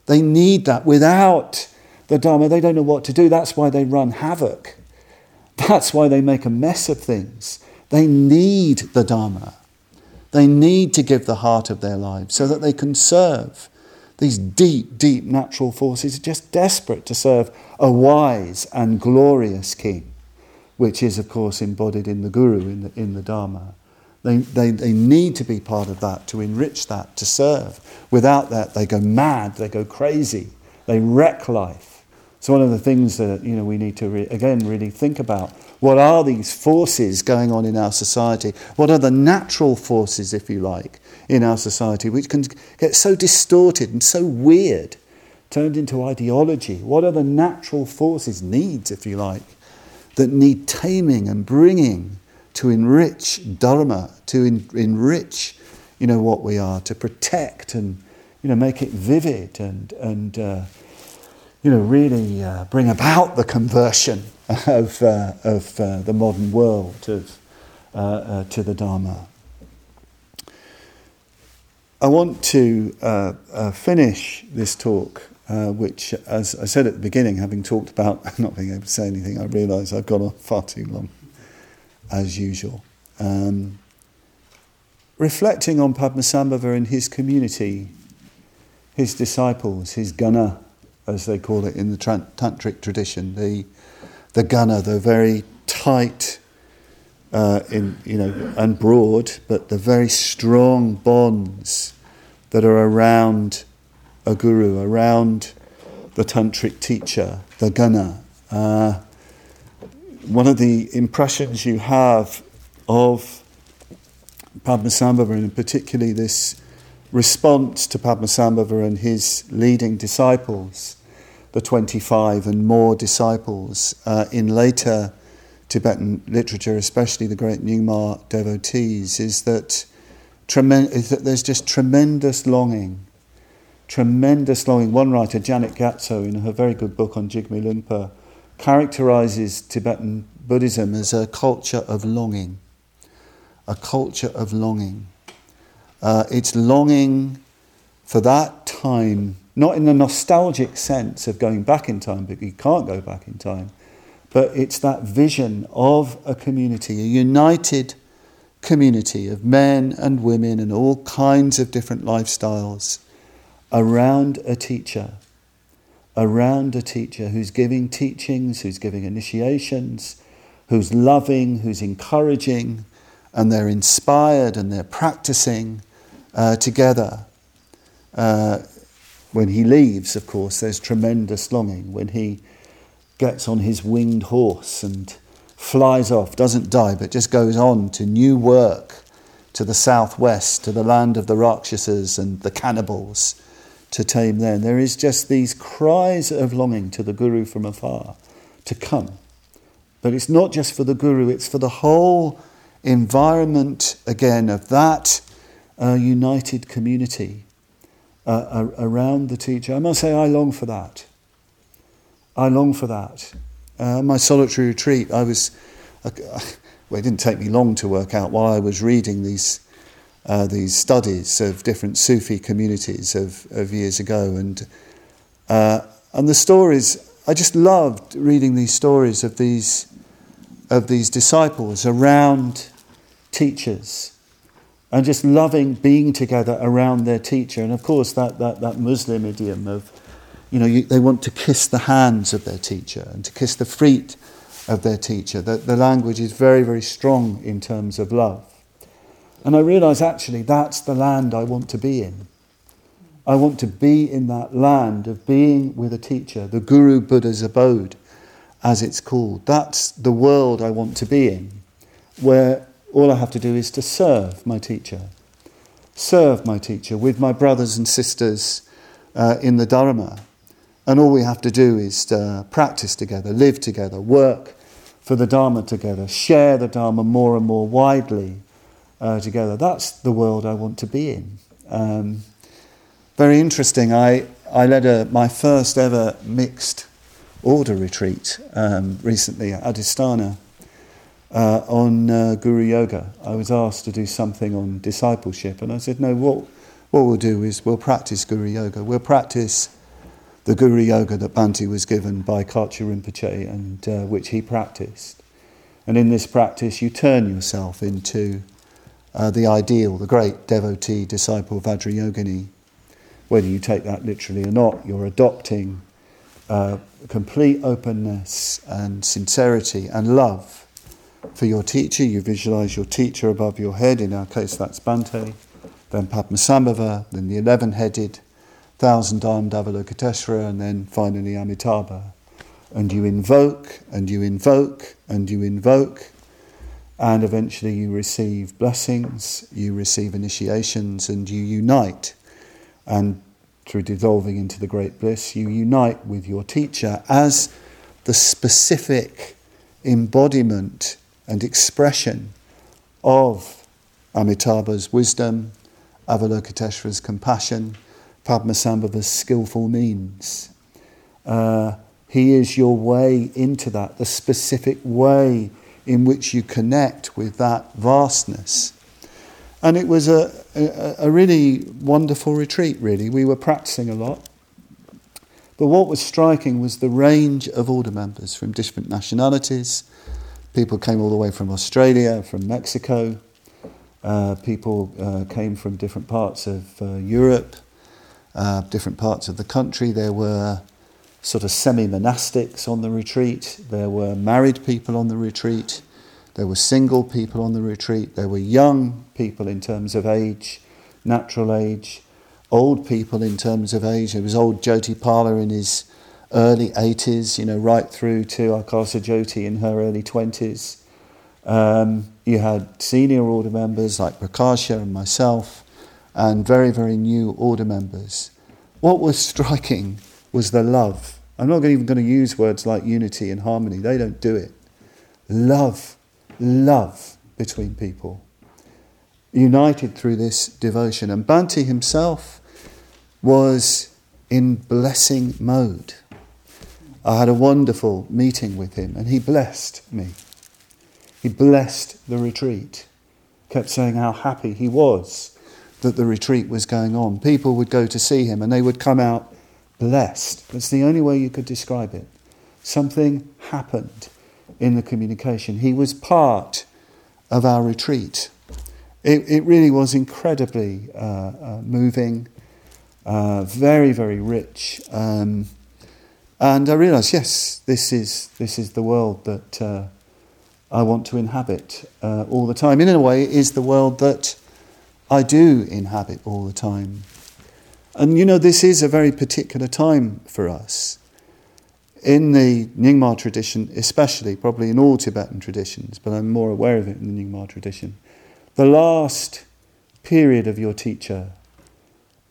They need that. Without the Dharma, they don't know what to do. That's why they run havoc. That's why they make a mess of things. They need the Dharma. They need to give the heart of their lives so that they can serve these deep, deep natural forces are just desperate to serve a wise and glorious king, which is, of course, embodied in the Guru, in the, in the Dharma. They, they, they need to be part of that, to enrich that, to serve. Without that, they go mad, they go crazy, they wreck life. So one of the things that you know we need to re- again really think about what are these forces going on in our society? What are the natural forces, if you like, in our society, which can get so distorted and so weird, turned into ideology? What are the natural forces, needs, if you like, that need taming and bringing to enrich Dharma, to en- enrich, you know, what we are, to protect and you know make it vivid and and uh, you know, really uh, bring about the conversion of, uh, of uh, the modern world of, uh, uh, to the Dharma. I want to uh, finish this talk, which, as I said at the beginning, having talked about not being able to say anything, I realise I've gone on far too long, as usual. Um, reflecting on Padmasambhava and his community, his disciples, his gana, as they call it in the tantric tradition, the the gana, the very tight, uh, in you know, and broad, but the very strong bonds that are around a guru, around the tantric teacher, the gana. Uh, one of the impressions you have of Padmasambhava, and particularly this response to Padmasambhava and his leading disciples, the 25 and more disciples uh, in later Tibetan literature, especially the great Nyingma devotees, is that, tremen- is that there's just tremendous longing, tremendous longing. One writer, Janet Gyatso, in her very good book on Jigme Lingpa, characterizes Tibetan Buddhism as a culture of longing, a culture of longing. Uh, it's longing for that time not in the nostalgic sense of going back in time, but you can't go back in time, but it's that vision of a community, a united community of men and women and all kinds of different lifestyles around a teacher, around a teacher who's giving teachings, who's giving initiations, who's loving, who's encouraging, and they're inspired and they're practicing uh, together. Uh, when he leaves, of course, there's tremendous longing. When he gets on his winged horse and flies off, doesn't die, but just goes on to new work to the southwest, to the land of the Rakshasas and the cannibals to tame them. There is just these cries of longing to the Guru from afar to come. But it's not just for the Guru, it's for the whole environment, again, of that uh, united community uh, around the teacher. I must say, I long for that. I long for that. Uh, my solitary retreat, I was, uh, well, it didn't take me long to work out why I was reading these, uh, these studies of different Sufi communities of, of years ago. And, uh, and the stories, I just loved reading these stories of these, of these disciples around teachers and just loving being together around their teacher. And of course, that, that, that Muslim idiom of, you know, you, they want to kiss the hands of their teacher and to kiss the feet of their teacher. The, the language is very, very strong in terms of love. And I realize actually that's the land I want to be in. I want to be in that land of being with a teacher, the Guru Buddha's abode, as it's called. That's the world I want to be in, where all I have to do is to serve my teacher. Serve my teacher with my brothers and sisters uh, in the Dharma. And all we have to do is to practice together, live together, work for the Dharma together, share the Dharma more and more widely uh, together. That's the world I want to be in. Um, very interesting. I, I led a, my first ever mixed order retreat um, recently at Adhisthana uh, on uh, Guru Yoga. I was asked to do something on discipleship, and I said, no, what, what we'll do is we'll practice Guru Yoga. We'll practice the Guru Yoga that Bhante was given by Kachu Rinpoche and uh, which he practiced. And in this practice, you turn yourself into uh, the ideal, the great devotee, disciple Vajrayogini. Whether you take that literally or not, you're adopting uh, complete openness and sincerity and love for your teacher, you visualize your teacher above your head. In our case, that's Bhante. Then Padmasambhava, then the 11 headed, thousand armed Avalokiteshvara, and then finally Amitabha. and you invoke and you invoke and you invoke, and eventually you receive blessings, you receive initiations, and you unite. And through dissolving into the great bliss, you unite with your teacher as the specific embodiment and expression of Amitabha's wisdom, Avalokiteshvara's compassion, Padmasambhava's skillful means. Uh, he is your way into that, the specific way in which you connect with that vastness. And it was a, a, a really wonderful retreat, really. We were practicing a lot. But what was striking was the range of order members from different nationalities. People came all the way from Australia, from Mexico. Uh, people uh, came from different parts of uh, Europe, uh, different parts of the country. There were sort of semi monastics on the retreat, there were married people on the retreat, there were single people on the retreat, there were young people in terms of age, natural age, old people in terms of age. There was old Jyotipala in his early 80s, you know, right through to Akasa Jyoti in her early 20s. Um, you had senior order members like Prakasha and myself, and very, very new order members. What was striking was the love. I'm not even going to use words like unity and harmony, they don't do it. Love, love between people, united through this devotion. And Bhante himself was in blessing mode. I had a wonderful meeting with him, and he blessed me. He blessed the retreat, kept saying how happy he was that the retreat was going on. People would go to see him, and they would come out blessed. That's the only way you could describe it. Something happened in the communication. He was part of our retreat. It, it really was incredibly uh, uh, moving, uh, very, very rich. Um, and I realised, yes, this is, this is the world that uh, I want to inhabit uh, all the time. in a way, it is the world that I do inhabit all the time. And you know, this is a very particular time for us. In the Nyingma tradition, especially, probably in all Tibetan traditions, but I'm more aware of it in the Nyingma tradition, the last period of your teacher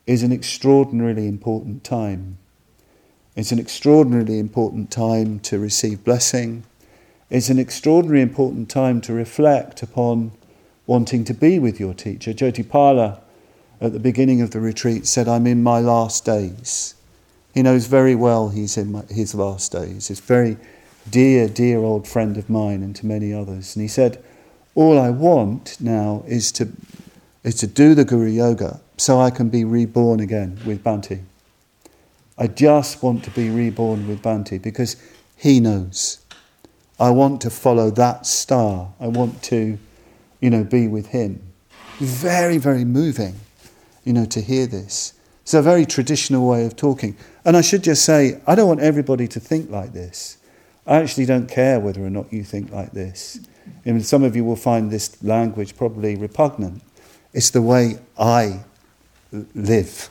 is an extraordinarily important time. It's an extraordinarily important time to receive blessing. It's an extraordinarily important time to reflect upon wanting to be with your teacher. Jyotipala at the beginning of the retreat said, I'm in my last days. He knows very well he's in my, his last days. He's a very dear, dear old friend of mine and to many others. And he said, All I want now is to, is to do the Guru Yoga so I can be reborn again with Bhante. I just want to be reborn with Bhante because he knows. I want to follow that star. I want to, you know, be with him. Very, very moving you know, to hear this. It's a very traditional way of talking. And I should just say, I don't want everybody to think like this. I actually don't care whether or not you think like this. I mean, some of you will find this language probably repugnant. It's the way I live.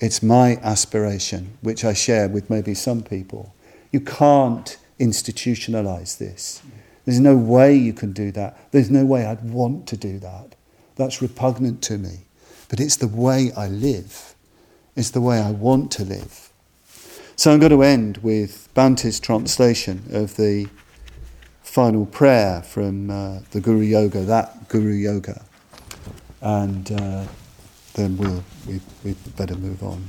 It's my aspiration, which I share with maybe some people. You can't institutionalize this. There's no way you can do that. There's no way I'd want to do that. That's repugnant to me but it's the way I live. It's the way I want to live. So I'm going to end with Bhante's translation of the final prayer from uh, the Guru Yoga, that Guru Yoga. And uh, then we'll, we, we'd better move on.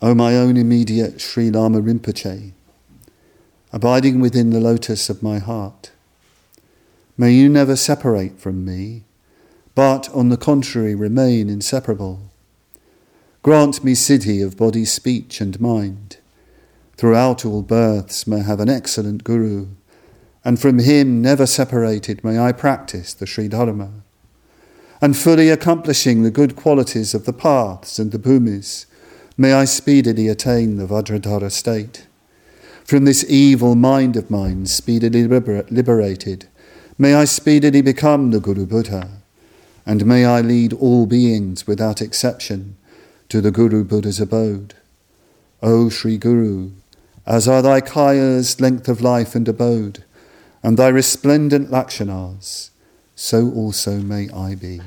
O my own immediate Sri Lama Rinpoche, abiding within the lotus of my heart, May you never separate from me, but on the contrary remain inseparable. Grant me siddhi of body, speech, and mind. Throughout all births may I have an excellent Guru, and from him never separated may I practice the Sri Dharma. And fully accomplishing the good qualities of the paths and the bhumis, may I speedily attain the Vajradhara state. From this evil mind of mine, speedily liberated, May I speedily become the Guru Buddha, and may I lead all beings without exception to the Guru Buddha's abode. O Sri Guru, as are thy kayas length of life and abode, and thy resplendent lakshanas, so also may I be.